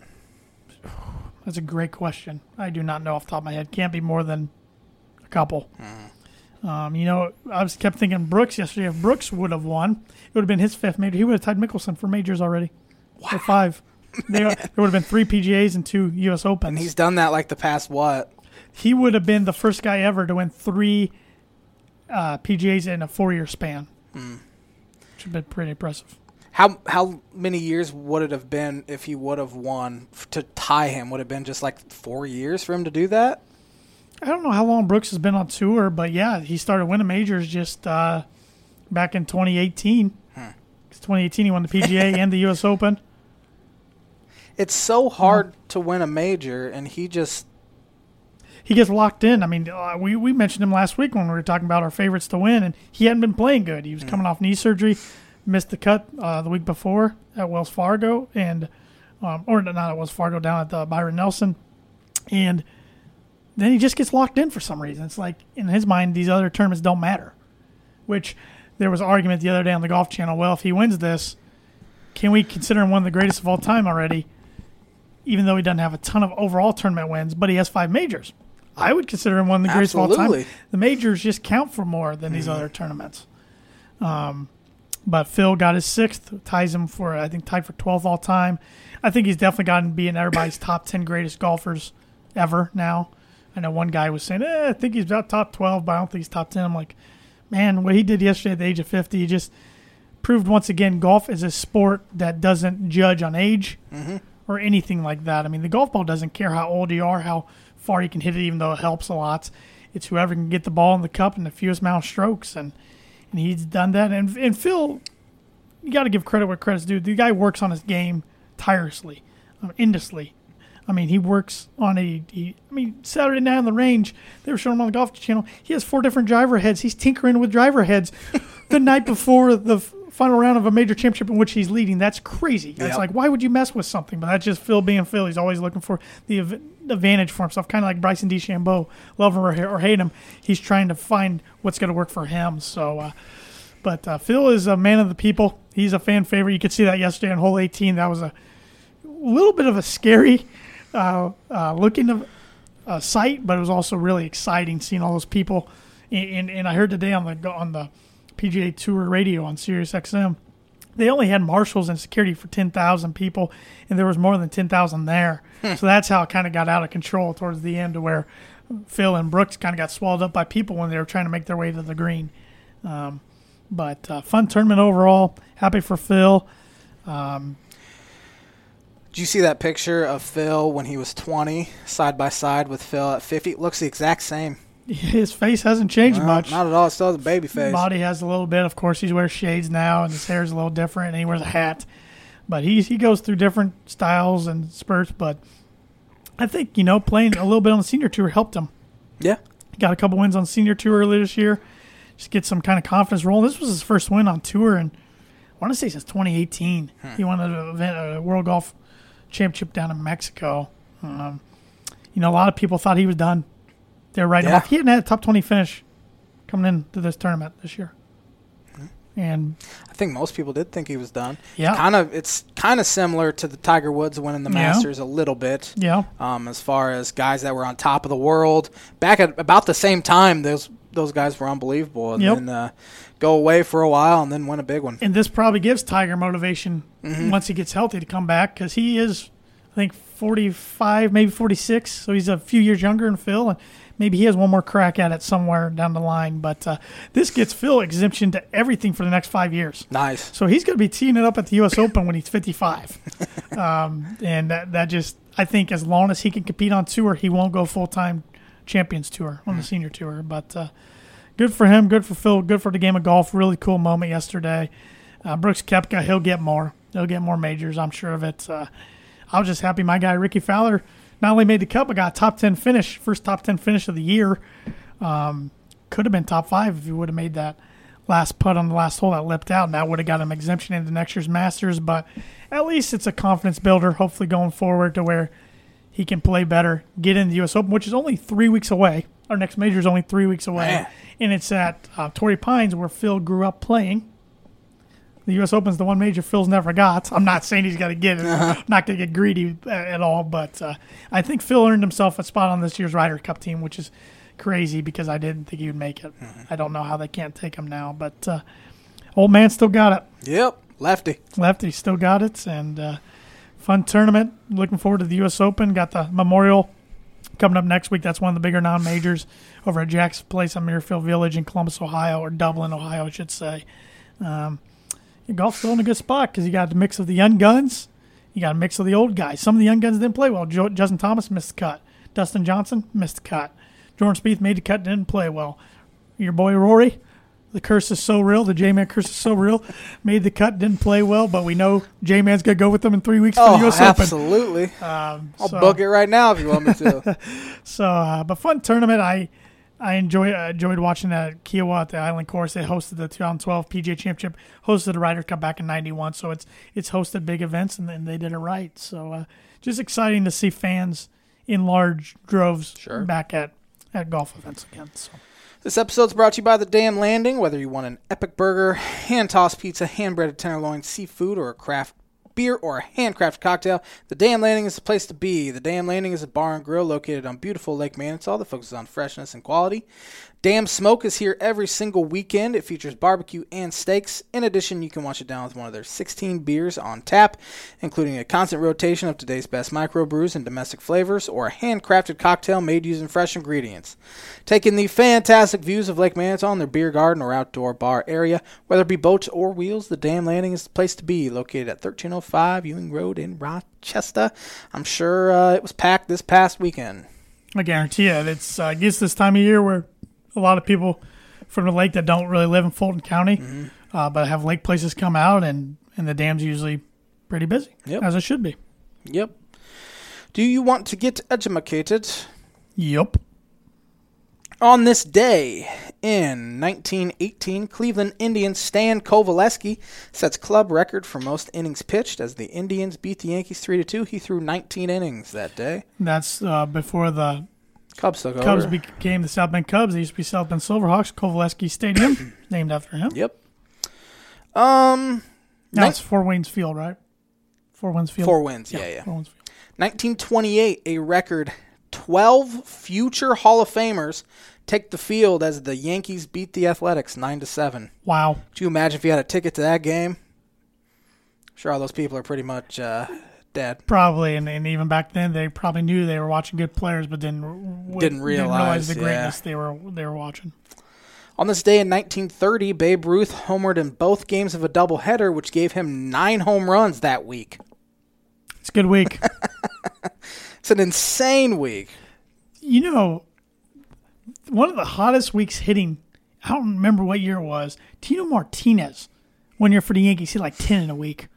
that's a great question. I do not know off the top of my head. Can't be more than a couple. Um, you know i was kept thinking brooks yesterday. If brooks would have won it would have been his fifth major. He would have tied mickelson for majors already. Or five there, <laughs> there would have been three pgas and two us opens And he's done that like the past what? he would have been the first guy ever to win three uh, pgas in a four-year span which would have been pretty impressive How how many years would it have been if he would have won to tie him? Would it have been just like four years for him to do that? I don't know how long Brooks has been on tour, but yeah, he started winning majors just uh, back in 2018. 'Cause 2018, he won the PGA <laughs> and the U.S. Open. It's so hard to win a major, and he just he gets locked in. I mean, uh, we we mentioned him last week when we were talking about our favorites to win, and he hadn't been playing good. He was coming off knee surgery, missed the cut uh, the week before at Wells Fargo, and um, or not at Wells Fargo down at the Byron Nelson, and then he just gets locked in for some reason. It's like in his mind, these other tournaments don't matter. Which there was argument the other day on the Golf Channel. Well, if he wins this, can we consider him one of the greatest of all time already? Even though he doesn't have a ton of overall tournament wins, but he has five majors. I would consider him one of the greatest of all time. The majors just count for more than these other tournaments. Um, but Phil got his sixth, ties him for I think tied for twelfth all time. I think he's definitely gotten to be in everybody's top ten greatest golfers ever now. I know one guy was saying, eh, I think he's about top twelve, but I don't think he's top ten. I'm like, man, what he did yesterday at the age of fifty, he just proved once again golf is a sport that doesn't judge on age or anything like that. I mean, the golf ball doesn't care how old you are, how far you can hit it, even though it helps a lot. It's whoever can get the ball in the cup in the fewest amount of strokes, and and he's done that. And and Phil, you got to give credit where credit's due. The guy works on his game tirelessly, um, endlessly. I mean, he works on a. He, I mean, Saturday night on the range, they were showing him on the golf channel. He has four different driver heads. He's tinkering with driver heads <laughs> the night before the final round of a major championship in which he's leading. That's crazy. It's like, why would you mess with something? But that's just Phil being Phil. He's always looking for the advantage for himself, kind of like Bryson DeChambeau. Love him or, or hate him, he's trying to find what's going to work for him. So, uh, but uh, Phil is a man of the people. He's a fan favorite. You could see that yesterday on hole 18. That was a little bit of a scary uh, uh, looking of uh, sight, but it was also really exciting seeing all those people. And, and, and I heard today on the on the PGA Tour radio on Sirius XM, they only had marshals and security for ten thousand people, and there was more than ten thousand there. so that's how it kind of got out of control towards the end, to where Phil and Brooks kind of got swallowed up by people when they were trying to make their way to the green. Um, but uh, fun tournament overall. Happy for Phil. Did you see that picture of Phil when he was 20, side by side with Phil at 50? It looks the exact same. <laughs> His face hasn't changed Well, much. Not at all. Still has a baby face. Body has a little bit. Of course, he wears shades now, and his hair is a little different, and he wears a hat. But he he goes through different styles and spurts. But I think you know playing a little bit on the senior tour helped him. Yeah. Got a couple wins on senior tour earlier this year. Just get some kind of confidence rolling. This was his first win on tour, and I want to say since 2018. He won an event, a World Golf Championship down in Mexico. Um, you know, a lot of people thought he was done. They were writing him Yeah. off. He hadn't had a top 20 finish coming into this tournament this year. And I think most people did think he was done. Yeah. Kind of. It's kind of similar to the Tiger Woods winning the Yeah. Masters a little bit. yeah, Um, as far as guys that were on top of the world back at about the same time, those those guys were unbelievable, and Yep. then uh, go away for a while and then win a big one. and this probably gives Tiger motivation once he gets healthy to come back because he is, I think, 45, maybe 46. So he's a few years younger than Phil, and maybe he has one more crack at it somewhere down the line. But uh, this gets Phil exemption to everything for the next five years. Nice. So he's going to be teeing it up at the U.S. Open when he's 55. <laughs> um, and that, that just, I think, as long as he can compete on tour, he won't go full time Champions Tour on the senior tour. But uh, good for him, good for Phil, good for the game of golf. Really cool moment yesterday. Uh, Brooks Koepka, he'll get more. He'll get more majors, I'm sure of it. Uh, I was just happy my guy Rickie Fowler not only made the cut, but got a top 10 finish, first top 10 finish of the year. Um, could have been top five if he would have made that last putt on the last hole that lipped out, and that would have got him exemption into next year's Masters. But at least it's a confidence builder, hopefully going forward to where he can play better, get in the U.S. Open, which is only three weeks away. Our next major is only three weeks away, Man. and it's at uh, Torrey Pines where Phil grew up playing. The U.S. Open's the one major Phil's never got. I'm not saying he's got to get it. I'm not going to get greedy uh, at all, but uh, I think Phil earned himself a spot on this year's Ryder Cup team, which is crazy because I didn't think he would make it. I don't know how they can't take him now, but uh, old man still got it. Yep. Lefty. Lefty still got it, and uh, fun tournament. Looking forward to the U.S. Open. Got the Memorial coming up next week. That's one of the bigger non-majors over at Jack's Place on Muirfield Village in Columbus, Ohio, or Dublin, Ohio, I should say. Um, golf's still in a good spot because you got the mix of the young guns, you got a mix of the old guys. Some of the young guns didn't play well. Jo- Justin Thomas missed the cut. Dustin Johnson missed the cut. Jordan Spieth made the cut, didn't play well. Your boy Rory, The curse is so real. The J Man curse is so real. Made the cut, didn't play well, but we know J Man's gonna go with them in three weeks for the Oh, U.S. Open. absolutely. Um, I'll so- book it right now if you want me to. <laughs> So, uh, but fun tournament. I I enjoy I enjoyed watching that Kiawah at the Island Course. They hosted the 2012 PGA Championship, hosted the Ryder Cup back in '91. So it's it's hosted big events, and, and they did it right. So uh, just exciting to see fans in large droves Sure. back at at golf events again. So This episode's brought to you by The Dam Landing. Whether you want an epic burger, hand tossed pizza, hand breaded tenderloin, seafood, or a craft beer or a handcrafted cocktail, The Dam Landing is the place to be. The Dam Landing is a bar and grill located on beautiful Lake Manitou that focuses on freshness and quality. Dam Smoke is here every single weekend. It features barbecue and steaks. In addition, you can wash it down with one of their 16 beers on tap, including a constant rotation of today's best microbrews and domestic flavors, or a handcrafted cocktail made using fresh ingredients. Take in the fantastic views of Lake Manitou in their beer garden or outdoor bar area. Whether it be boats or wheels, the Dam Landing is the place to be. Located at 1305 Ewing Road in Rochester. I'm sure uh, it was packed this past weekend. I guarantee you, it's uh, guess this time of year where a lot of people from the lake that don't really live in Fulton County, uh, but have lake places come out, and and the dam's usually pretty busy, Yep. as it should be. Yep. Do you want to get educated? Yep. On this day in 1918, Cleveland Indians Stan Coveleski sets club record for most innings pitched as the Indians beat the Yankees 3 to 2. He threw 19 innings that day. That's uh, before the Cubs took Cubs over. became the South Bend Cubs. They used to be South Bend Silverhawks. Coveleski Stadium, <laughs> named after him. yep. Um Now Nin- it's Four Waynes Field, right? Four Waynes Field. Four wins. Yeah, yeah. Four Waynes Field. 1928, a record 12 future Hall of Famers take the field as the Yankees beat the Athletics 9 to 7. Wow. Could you imagine if you had a ticket to that game? I'm sure all those people are pretty much uh, Probably, and, and even back then, they probably knew they were watching good players, but didn't w- Didn't realize, the yeah. greatness they were they were watching. On this day in 1930, Babe Ruth homered in both games of a doubleheader, which gave him nine home runs that week. It's a good week. <laughs> It's an insane week. you know, one of the hottest weeks hitting. I don't remember what year it was. Tino Martinez, one year for the Yankees, hit like ten in a week.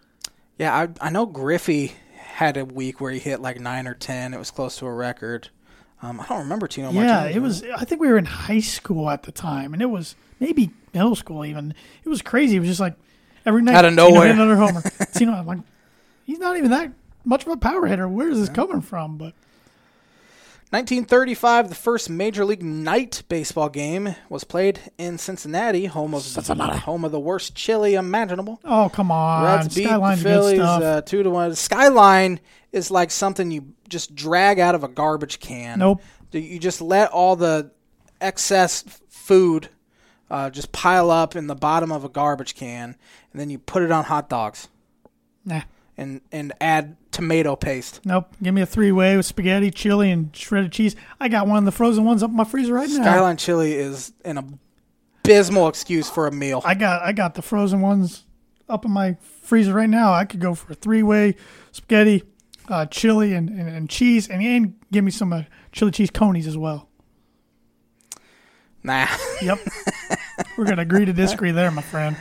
Yeah, I, I know Griffey had a week where he hit like nine or ten. It was close to a record. Um, I don't remember Tino much. Yeah, it was. I think we were in high school at the time, and it was maybe middle school even. It was crazy. It was just like every night Out of nowhere. hit another homer. <laughs> Tino, I'm like, he's not even that much of a power hitter. Where is this coming from? But 1935, the first Major League night baseball game was played in Cincinnati, home of home of the worst chili imaginable. oh come on, Reds beat the Skyline's good Phillies stuff. uh, two to one. Skyline is like something you just drag out of a garbage can. Nope. You just let all the excess food uh, just pile up in the bottom of a garbage can, and then you put it on hot dogs nah, and and add tomato paste. nope. Give me a three way with spaghetti, chili, and shredded cheese. I got one of the frozen ones up in my freezer right now. Skyline chili is an abysmal excuse for a meal. I got I got the frozen ones up in my freezer right now. I could go for a three way spaghetti, uh, chili, and, and, and cheese, and, and give me some uh, chili cheese conies as well. nah. Yep, <laughs> we're gonna agree to disagree there, my friend.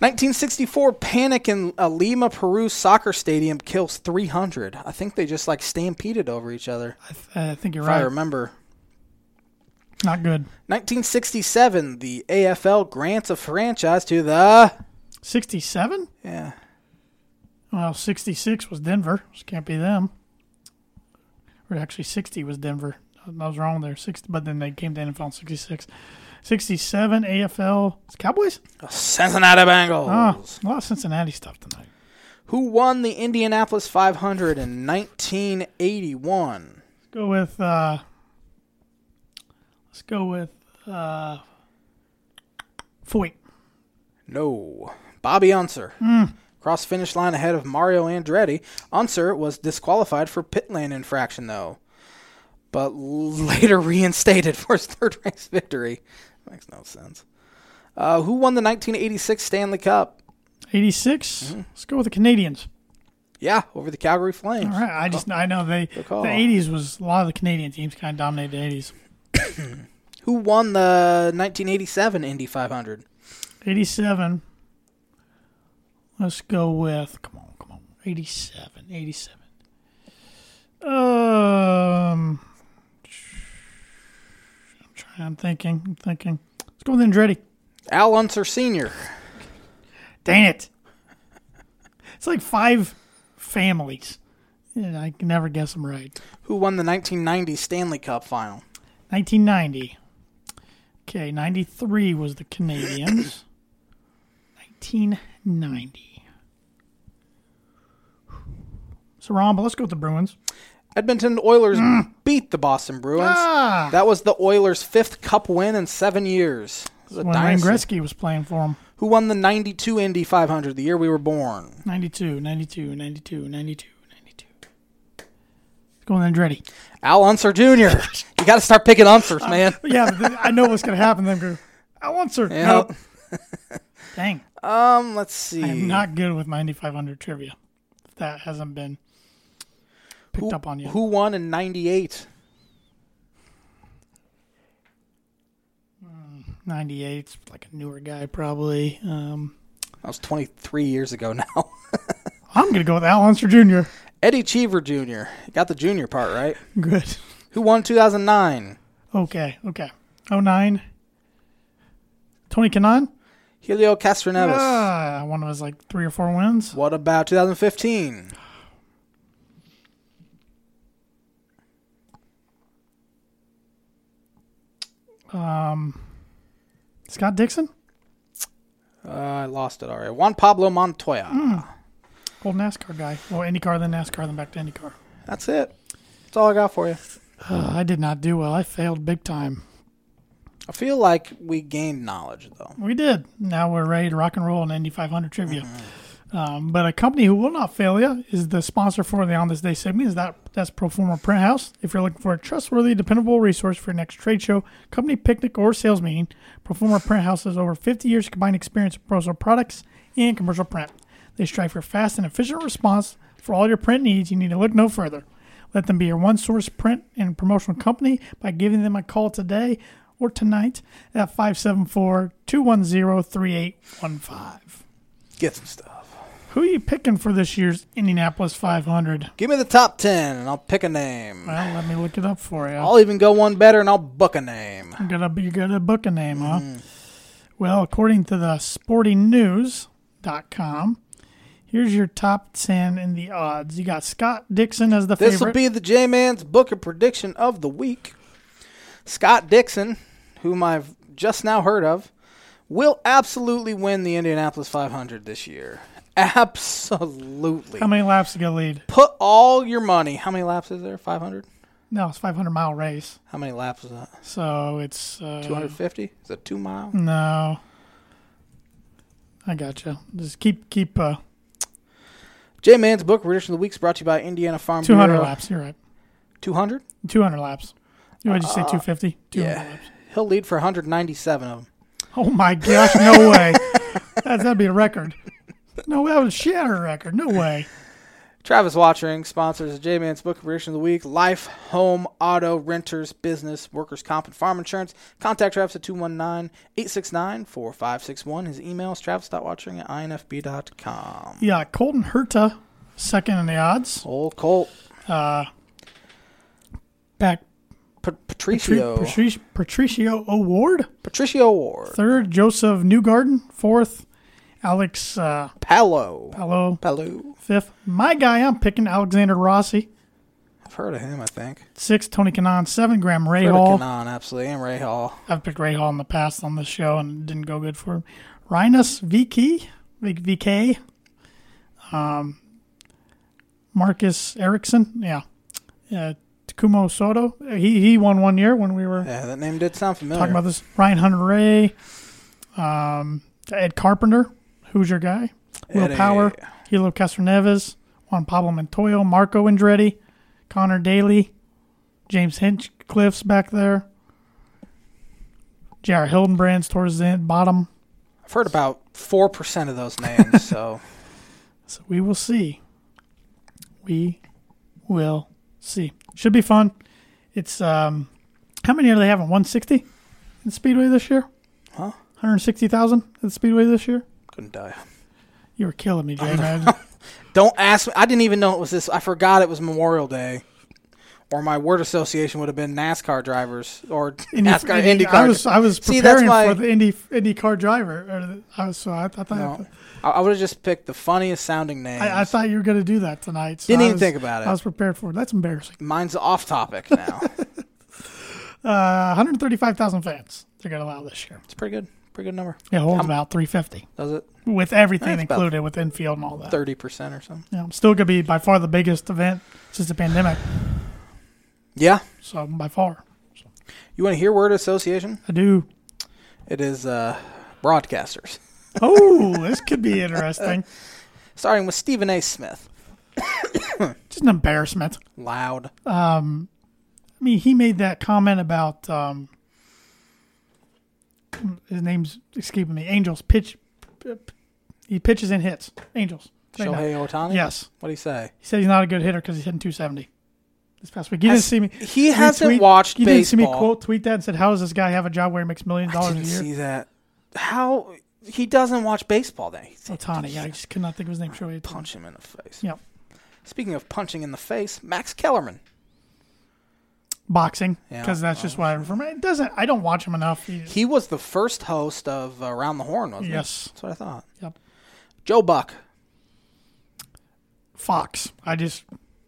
1964 panic in a Lima, Peru soccer stadium kills 300. I think they just like stampeded over each other. I, th- I think you're If I remember. Not good. 1967, the AFL grants a franchise to the Sixty-seven. yeah. Well, sixty-six was Denver. Just can't be them. Or actually, sixty was Denver. I was wrong there. Sixty, but then they came to NFL in sixty-six. Sixty-seven AFL. It's Cowboys. Cincinnati Bengals. Oh, a lot of Cincinnati stuff tonight. Who won the Indianapolis 500 in 1981? go with uh let's go with uh Foyt. No. Bobby Unser. Cross finish line ahead of Mario Andretti. Unser was disqualified for pit lane infraction, though, but <laughs> later reinstated for his third race victory. Makes no sense. Uh, who won the 1986 Stanley Cup? 86. Let's go with the Canadiens. Yeah, over the Calgary Flames. All right. I just I know they the 80s was a lot of the Canadian teams kind of dominated the 80s. <coughs> Who won the 1987 Indy 500? 87. Let's go with, come on, come on. 87, 87. Um, I'm thinking, I'm thinking. Let's go with Andretti. Al Unser Sr. Dang it. It's like five families. And I can never guess them right. Who won the 1990 Stanley Cup final? 1990. Okay, 93 was the Canadiens. 1990. So, Romba, let's go with the Bruins. Edmonton Oilers beat the Boston Bruins. Ah! That was the Oilers' fifth Cup win in seven years. It was a When Wayne. Gretzky was playing for them. Who won the 92 Indy 500 the year we were born? 92, 92, 92, 92, 92. Let's go with Andretti. Al Unser Jr. you got to start picking Unsers, man. But yeah, I know what's going to happen. Then go, want sir. Yeah. Nope. <laughs> Dang. Um, let's see. I am not good with my Indy 500 trivia. That hasn't been picked who, up on you. Who won in 98? 98, it's like a newer guy probably. Um, That was 23 years ago now. <laughs> I'm going to go with Al Unser Jr. Eddie Cheever Jr. You got the junior part right. Good. Who won 2009? Okay, okay. 09. Tony Kanaan? Helio Castroneves. Ah, one of his like three or four wins. What about 2015? <sighs> Scott Dixon? Uh, I lost it already. Juan Pablo Montoya. Old NASCAR guy. Well, IndyCar, then NASCAR, then back to IndyCar. That's it. That's all I got for you. Uh, I did not do well. I failed big time. I feel like we gained knowledge though. We did. Now we're ready to rock and roll in Indy 500 trivia. Um, but a company who will not fail you is the sponsor for the On This Day segment. Is that that's Proforma Print House. If you're looking for a trustworthy, dependable resource for your next trade show, company picnic, or sales meeting, Proforma Print House has over 50 years combined experience in promotional products and commercial print. They strive for fast and efficient response for all your print needs. You need to look no further. Let them be your one source print and promotional company by giving them a call today or tonight at 574 210 3815. Get some stuff. Who are you picking for this year's Indianapolis 500? Give me the top 10 and I'll pick a name. Well, let me look it up for you. I'll even go one better and I'll book a name. You gotta, you gotta book a name, huh? Mm-hmm. Well, according to the sportingnews.com, here's your top 10 in the odds. You got Scott Dixon as the This will favorite. be the J Man's Booker prediction of the week. Scott Dixon, whom I've just now heard of, will absolutely win the Indianapolis 500 this year. Absolutely. How many laps to go lead? Put all your money. How many laps is there? 500? No, it's 500 mile race. How many laps is that? So it's. Uh, 250? Is it two mile? No. I gotcha. Just keep, keep uh, J Man's Book prediction of the week is brought to you by Indiana Farm 200 Bureau. laps. You're right. 200? 200 laps. What did you say? 250? 200 Yeah. laps. He'll lead for 197 of them. Oh my gosh, no way. <laughs> That, that'd be a record. No, that would shatter a record. No way. Travis Watchering sponsors the J Man's Book Prediction of the Week. Life, home, auto, renters, business, workers' comp, and farm insurance. Contact Travis at 219 869 4561. His email is travis.watchering at infb.com. Yeah, Colton Herta, second in the odds. Old Colt. Uh, back P- Patri- Patricio. Patricio, Patricio O'Ward. Patricio Ward. Third, Josef Newgarden. Fourth, Alex uh, Palou. Palou. Palou. Fifth, my guy, I'm picking Alexander Rossi. I've heard of him, I think. Sixth, Tony Kanaan. Seven, Graham Rahal. of Kanaan, absolutely. And Rahal. I've picked Rahal in the past on this show and it didn't go good for him. Rinus VeeKay, V- VeeKay, um, Marcus Ericsson, yeah, uh, Takuma Sato. He he won one year when we were Yeah, that name did sound familiar. talking about this. Ryan Hunter-Reay, um, Ed Carpenter, who's your guy? Will. Power, Helio Castroneves, Juan Pablo Montoya, Marco Andretti, Conor Daly, James Hinchcliffe's back there. J.R. Hildebrand's towards the end, bottom. I've heard about 4% of those names, <laughs> so So we will see. We will see. Should be fun. It's um, how many are they having? 160 in Speedway this year. Huh? 160,000 at the Speedway this year? Couldn't die. You were killing me, J Man. <laughs> Don't ask me. I didn't even know it was this. I forgot it was Memorial Day. Or my word association would have been NASCAR drivers or <laughs> NASCAR IndyCar. I was I was See, that's preparing my- for the Indy IndyCar driver. I was so I, I thought No. I, I would have just picked the funniest sounding name. I, I thought you were going to do that tonight. So Didn't even think about it. I was prepared for it. That's embarrassing. Mine's off topic <laughs> now. Uh, 135,000 fans they're going to allow this year. it's pretty good. Pretty good number. Yeah, holds How- about 350 Does it with everything That's included with infield and all that. thirty percent or something? Yeah, still going to be by far the biggest event since the pandemic. Yeah. So by far, You want to hear word association? I do. It is uh, broadcasters, Oh, <laughs> this could be interesting. starting with Stephen A. Smith. <coughs> Just an embarrassment. Loud. Um, I mean, he made that comment about um, his name's escaping me. Angels pitch. He pitches and hits. Angels. No. Shohei Ohtani. Yes, What do you say? he said he's not a good hitter because he's hitting 270 this past week. You didn't see me. he hasn't tweet- watched You didn't see me quote tweet that and said, "How does this guy have a job where he makes millions of dollars a year?" see that. How he doesn't watch baseball? Then Ohtani. Yeah, I just could not think of his name. Shohei punch him in the face. Yep. Speaking of punching in the face, Max Kellerman. Boxing, Yeah, because that's just what I for me. It doesn't. I don't watch him enough. He- He was the first host of Around the Horn, wasn't Yes. he? That's what I thought. Yep. Joe Buck. Fox. I just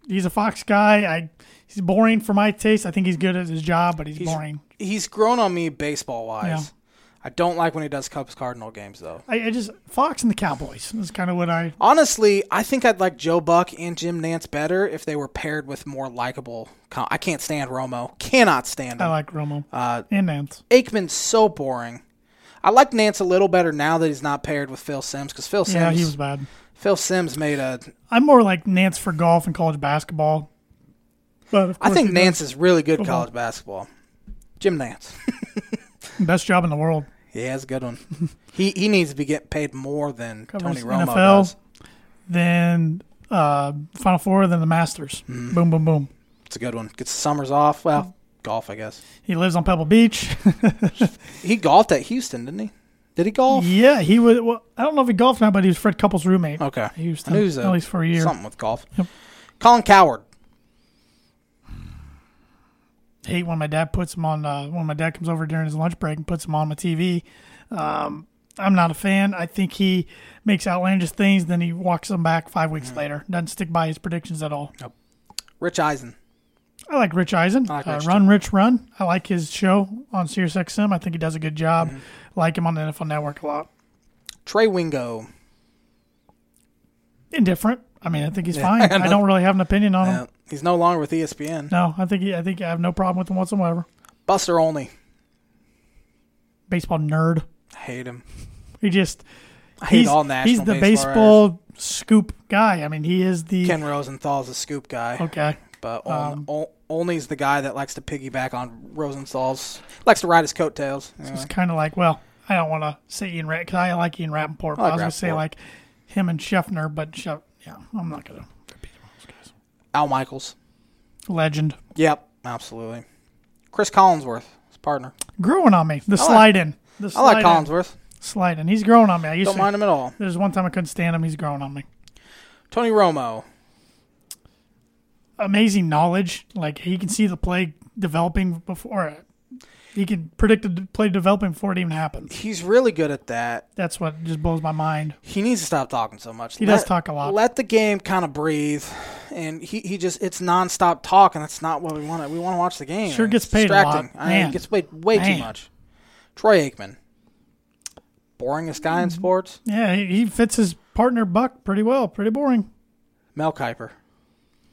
he's a Fox guy. I he's boring for my taste. I think he's good at his job, but he's, He's boring. He's grown on me baseball wise. I don't like when he does Cubs Cardinal games though. I, I just Fox and the Cowboys is kind of what I. Honestly, I think I'd like Joe Buck and Jim Nantz better if they were paired with more likable. Com- I can't stand Romo. Cannot stand I like Romo Uh, and Nantz. Aikman's so boring. I like Nantz a little better now that he's not paired with Phil Simms because Phil Simms. Yeah, he was bad. Phil Simms made a. I'm more like Nantz for golf and college basketball. But of I think Nantz is really good Football. college basketball. Jim Nantz. <laughs> best job in the world. Yeah, that's a good one. <laughs> he he needs to be getting paid more than Covers Tony Romo NFL. does. Then uh, Final Four, then the Masters. Mm-hmm. Boom, boom, boom. It's a good one. Gets summers off. Well, golf, I guess. He lives on Pebble Beach. <laughs> He golfed at Houston, didn't he? Did he golf? yeah, he was. Well, I don't know if he golfed now, but he was Fred Couples' roommate. Okay. Houston, I knew he was at least for a year. Something with golf. Yep. Colin Cowherd. Hate when my dad puts them on uh, when my dad comes over during his lunch break and puts them on my TV. Um, I'm not a fan. I think he makes outlandish things, then he walks them back five weeks later. Doesn't stick by his predictions at all. Nope. Rich Eisen. I like Rich Eisen. I like uh, Rich, Run Rich Run. I like his show on Sirius XM. I think he does a good job. Mm-hmm. Like him on the NFL Network a lot. Trey Wingo. Indifferent. I mean, I think he's fine. <laughs> I. I don't really have an opinion on him. He's no longer with ESPN. No, I think he, I think I have no problem with him whatsoever. Buster Olney. Baseball nerd. I Hate him. He just I hate he's, all national he's the baseball baseball scoop guy. I mean, he is the Ken Rosenthal's a scoop guy, okay. but Um, Ol- Olney's the guy that likes to piggyback on Rosenthal's. Likes to ride his coattails. Anyway. It's kind of like, well, I don't want to say Ian Rapoport because I like Ian Rapoport. But I I, was going to say like him and Schefter, but Sheff, yeah, I'm not going to repeat those guys. Al Michaels. Legend. Yep, absolutely. Cris Collinsworth, his partner. Growing on me. The like- slide in. The I slide like in. Collinsworth. Slide in. He's growing on me. I used Don't to. mind him at all. There's one time I couldn't stand him. He's growing on me. Tony Romo. Amazing knowledge. Like he can see the play developing before. He can predict the play developing before it even happens. He's really good at that. That's what just blows my mind. He needs to stop talking so much. He does talk a lot. Let the game kind of breathe, and he, he just it's nonstop talking. That's not what we want. We want to watch the game. Sure gets paid a lot. distracting. I mean, gets paid way Man. too much. Troy Aikman, boringest guy Mm-hmm. in sports. Yeah, he, he fits his partner Buck pretty well. Pretty boring. Mel Kiper.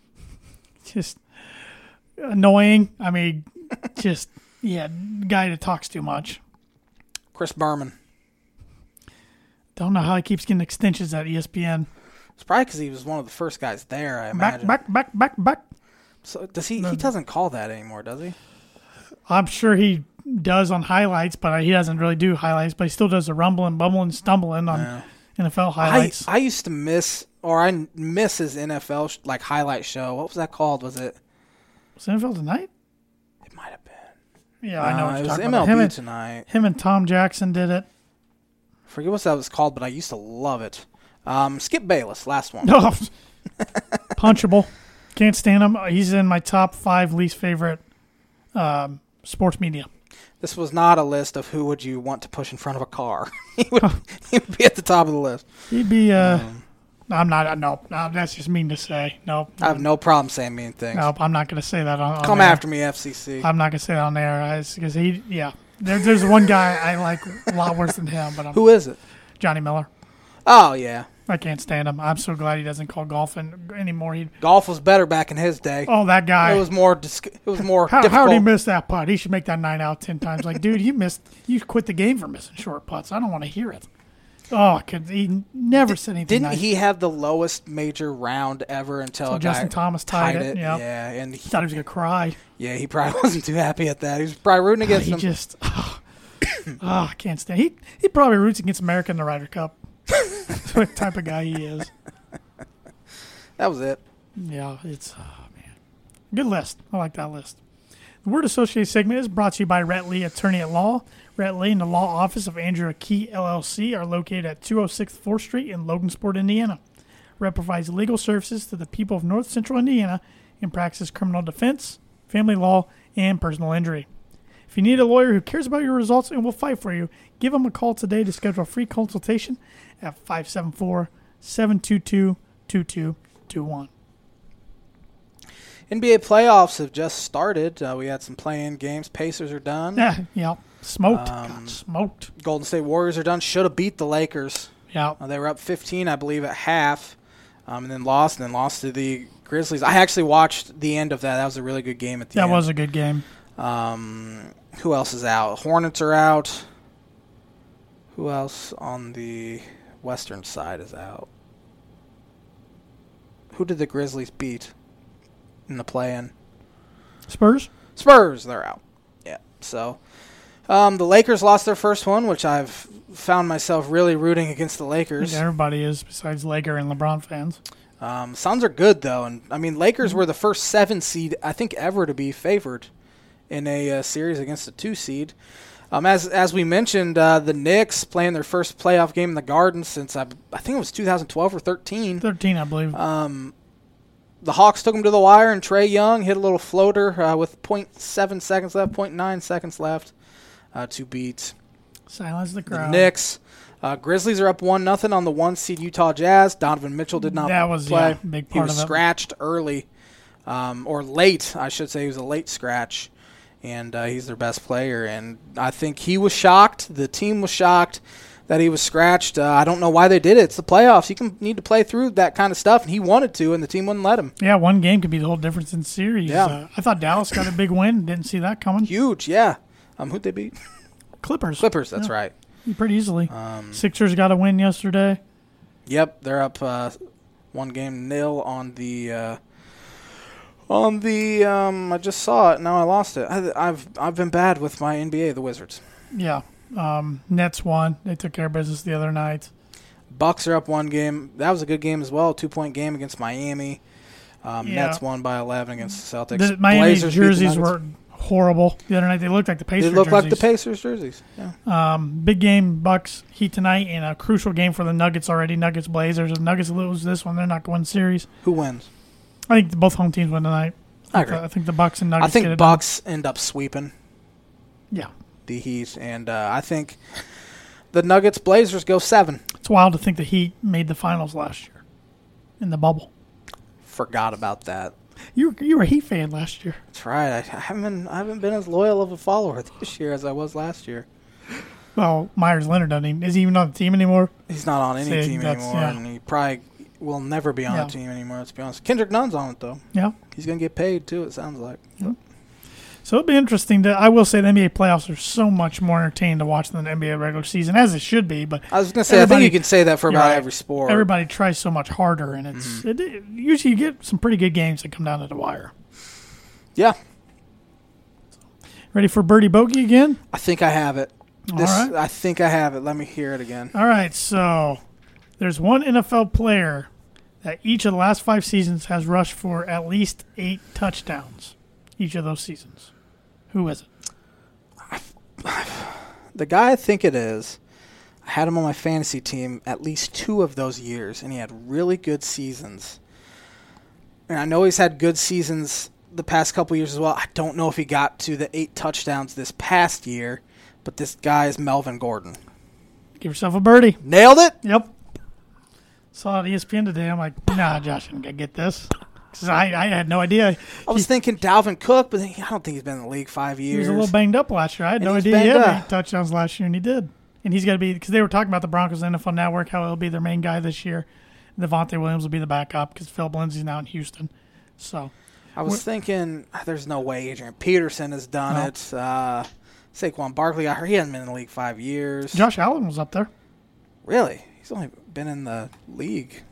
<laughs> just annoying. I mean, just yeah, guy that talks too much. Chris Berman. Don't know how he keeps getting extensions at ESPN. It's probably because he was one of the first guys there. I Back, imagine. back, back, back, back. So does he? He doesn't call that anymore, does he? I'm sure he does on highlights, but he doesn't really do highlights. But he still does the rumbling, bumbling, stumbling on Yeah. NFL I, highlights. I used to miss, or I miss his NFL sh- like highlight show. What was that called? Was it? Was NFL tonight? It might have been. Yeah, I know. Uh, it was MLB about. Him and, tonight. him and Tom Jackson did it. forget what that was called, but I used to love it. Um, Skip Bayless, last one. No, <laughs> punchable. Can't stand him. He's in my top five least favorite um, sports media. This was not a list of who would you want to push in front of a car. <laughs> he, would, <laughs> he would be at the top of the list. He'd be. Uh, I'm not. No, no, that's just mean to say. No, I have no problem saying mean things. no, I'm not going to say that on. on Come air. after me, FCC. I'm not going to say that on air uh, because he. Yeah, there, there's one guy I like a lot worse than him, but I'm who is it? Johnny Miller. Oh yeah, I can't stand him. I'm so glad he doesn't call golf in, anymore. He. golf was better back in his day. Oh, that guy. It was more. Dis- it was more How, how did he miss that putt? He should make that nine out ten times. Like, dude, you missed. You quit the game for missing short putts. I don't want to hear it. Oh, could he never said anything? Didn't nice. he have the lowest major round ever until a Justin Thomas tied it, yeah. Yeah, and he, thought he was gonna cry. yeah, he probably <laughs> wasn't too happy at that. He was probably rooting against He him. just. <coughs> Oh, oh, I can't stand. He he probably roots against America in the Ryder Cup. That's <laughs> <laughs> what type of guy he is. that was it. Yeah, it's oh man, good list. I like that list. The word associated segment is brought to you by Rhett Lee, attorney at law. Lee and the law office of Andrew Key LLC are located at 206 4th Street in Logansport, Indiana. Rhett provides legal services to the people of North Central Indiana and practices criminal defense, family law, and personal injury. If you need a lawyer who cares about your results and will fight for you, give him a call today to schedule a free consultation at 574 722 2221. NBA playoffs have just started. Uh, we had some play-in games. Pacers are done. Yeah, yeah. Smoked. Um, smoked. Golden State Warriors are done. Should have beat the Lakers. Yeah. Uh, they were up 15, I believe, at half, um, and then lost, and then lost to the Grizzlies. I actually watched the end of that. That was a really good game at the That end. was a good game. Um, who else is out? Hornets are out. Who else on the western side is out? Who did the Grizzlies beat in the play-in? Spurs? Spurs, they're out. Yeah. So, um, the Lakers lost their first one, which I've found myself really rooting against the Lakers. think everybody is besides Laker and LeBron fans. Um, Suns are good though, and I mean Lakers were the first seven seed I think ever to be favored in a uh, series against a two seed. Um, as as we mentioned, uh, the Knicks playing their first playoff game in the Garden since I, I think it was 2012 or 13. 13, I believe. Um, the Hawks took him to the wire, and Trae Young hit a little floater uh, with 0.7 seconds left, 0.9 seconds left uh, to beat Silence the the crowd. Knicks. Uh, Grizzlies are up one nothing on the one seed Utah Jazz. Donovan Mitchell did not That was, play. yeah, big he part was of it. scratched early, um, or late, I should say. He was a late scratch, and uh, he's their best player. And I think he was shocked. The team was shocked that he was scratched. Uh, I don't know why they did it. It's the playoffs. You can need to play through that kind of stuff, and he wanted to, and the team wouldn't let him. Yeah, one game could be the whole difference in series. Yeah. Uh, I thought Dallas got a big win. Didn't see that coming. Huge, yeah. Um, who'd they beat? <laughs> Clippers. Clippers. That's Yeah, right. Pretty easily. Um, Sixers got a win yesterday. Yep, they're up uh, one game nil on the uh, on the. Um, I just saw it. Now I lost it. I, I've I've been bad with my NBA. The Wizards. Yeah. Um, Nets won. They took care of business the other night. Bucks are up one game. That was a good game as well. Two point game against Miami. Um, Yeah. Nets won by eleven against the Celtics. The Miami's Blazers jerseys were horrible the other night. They looked like the Pacers. They Pacers look like the jerseys. Pacers jerseys. Yeah. Um, big game, Bucks Heat tonight, and a crucial game for the Nuggets already. Nuggets Blazers. If Nuggets lose this one, they're not going to win series. Who wins? I think both home teams win tonight. I agree. I think the Bucks and I Nuggets get think Bucks end up sweeping. Yeah, the Heat, and uh, I think the Nuggets Blazers go seven. it's wild to think the Heat made the finals last year in the bubble. Forgot about that. You were, you were a Heat fan last year. That's right. I haven't been, I haven't been as loyal of a follower <laughs> this year as I was last year. Well, Meyers Leonard doesn't. Even, is he even on the team anymore? He's not on any See, team anymore, yeah. and he probably will never be on Yeah. a team anymore. Let's be honest. Kendrick Nunn's on it though. Yeah. He's gonna get paid too. It sounds like. So it'll be interesting. To I will say the NBA playoffs are so much more entertaining to watch than the NBA regular season, as it should be. But I was gonna say. I think you can say that for about right. every sport. everybody tries so much harder, and it's Mm-hmm. it, it- usually you get some pretty good games that come down to the wire. Yeah, Ready for birdie bogey again? I think I have it. All This, right. I think I have it. Let me hear it again. All right, so there's one NFL player that each of the last five seasons has rushed for at least eight touchdowns. Each of those seasons. Who is it? The guy I think it is. I had him on my fantasy team at least two of those years, and he had really good seasons. And I know he's had good seasons the past couple years as well. I don't know if he got to the eight touchdowns this past year, but this guy is Melvin Gordon. Give yourself a birdie. Nailed it. Yep. Saw it on ESPN today. I'm like, nah, Josh ain't gonna get this. I, I had no idea. I was thinking Dalvin Cook, but I don't think he's been in the league five years. He was a little banged up last year. I had And no idea he had up. touchdowns last year, and he did. And he's got to be because they were talking about the Broncos on NFL Network how he'll be their main guy this year. Javonte Williams will be the backup because Phil Lindsay's now in Houston. So I was thinking, "Ah, there's no way Adrian Peterson has done No. it. Uh, Saquon Barkley, I heard he hasn't been in the league five years. Josh Allen was up there Really? He's only been in the league.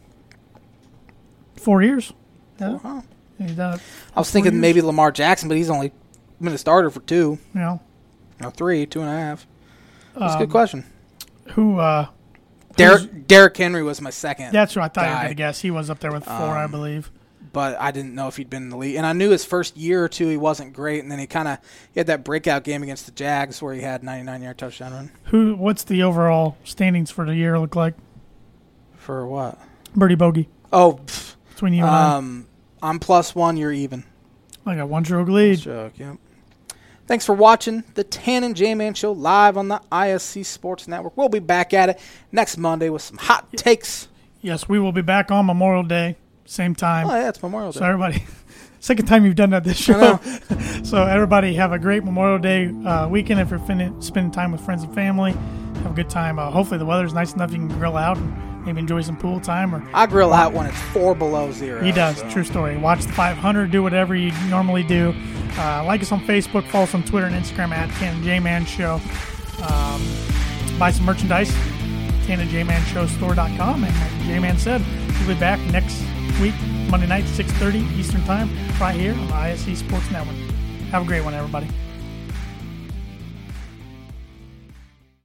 four years. Yeah, Huh. he's done it. I was thinking years. maybe Lamar Jackson, but he's only been a starter for two, know no, three, two and a half. That's a Um, good question. who? uh Derek Derrick Henry was my second. That's who I thought you were guy. going to guess. He was up there with four, I Um, believe. but I didn't know if he'd been in the league. And I knew his first year or two he wasn't great, and then he kind of he had that breakout game against the Jags where he had 99 yard touchdown run. Who? What's the overall standings for the year look like? For what? Birdie bogey Oh, pff, between you and um, I'm plus one. You're even. I got one stroke lead. Joke. Yep. Thanks for watching the Tan and J Man Show live on the ISC Sports Network. We'll be back at it next Monday with some hot takes. Yes, we will be back on Memorial Day, same time. Oh yeah, it's Memorial Day. So everybody, <laughs> second time you've done that this show. <laughs> so everybody have a great Memorial Day uh, weekend. If you're fin- spending time with friends and family, have a good time. Uh, hopefully the weather's nice enough you can grill out and maybe enjoy some pool time. Or I grill out when it's four below zero. he does. so. True story. Watch the 500. Do whatever you normally do. Uh, like us on Facebook. Follow us on Twitter and Instagram at and J Man Show. Um, buy some merchandise. TanandJManShowStore.com. And like J Man said, we'll be back next week, Monday night, 6:30 Eastern Time, right here on the ISC Sports Network. Have a great one, everybody.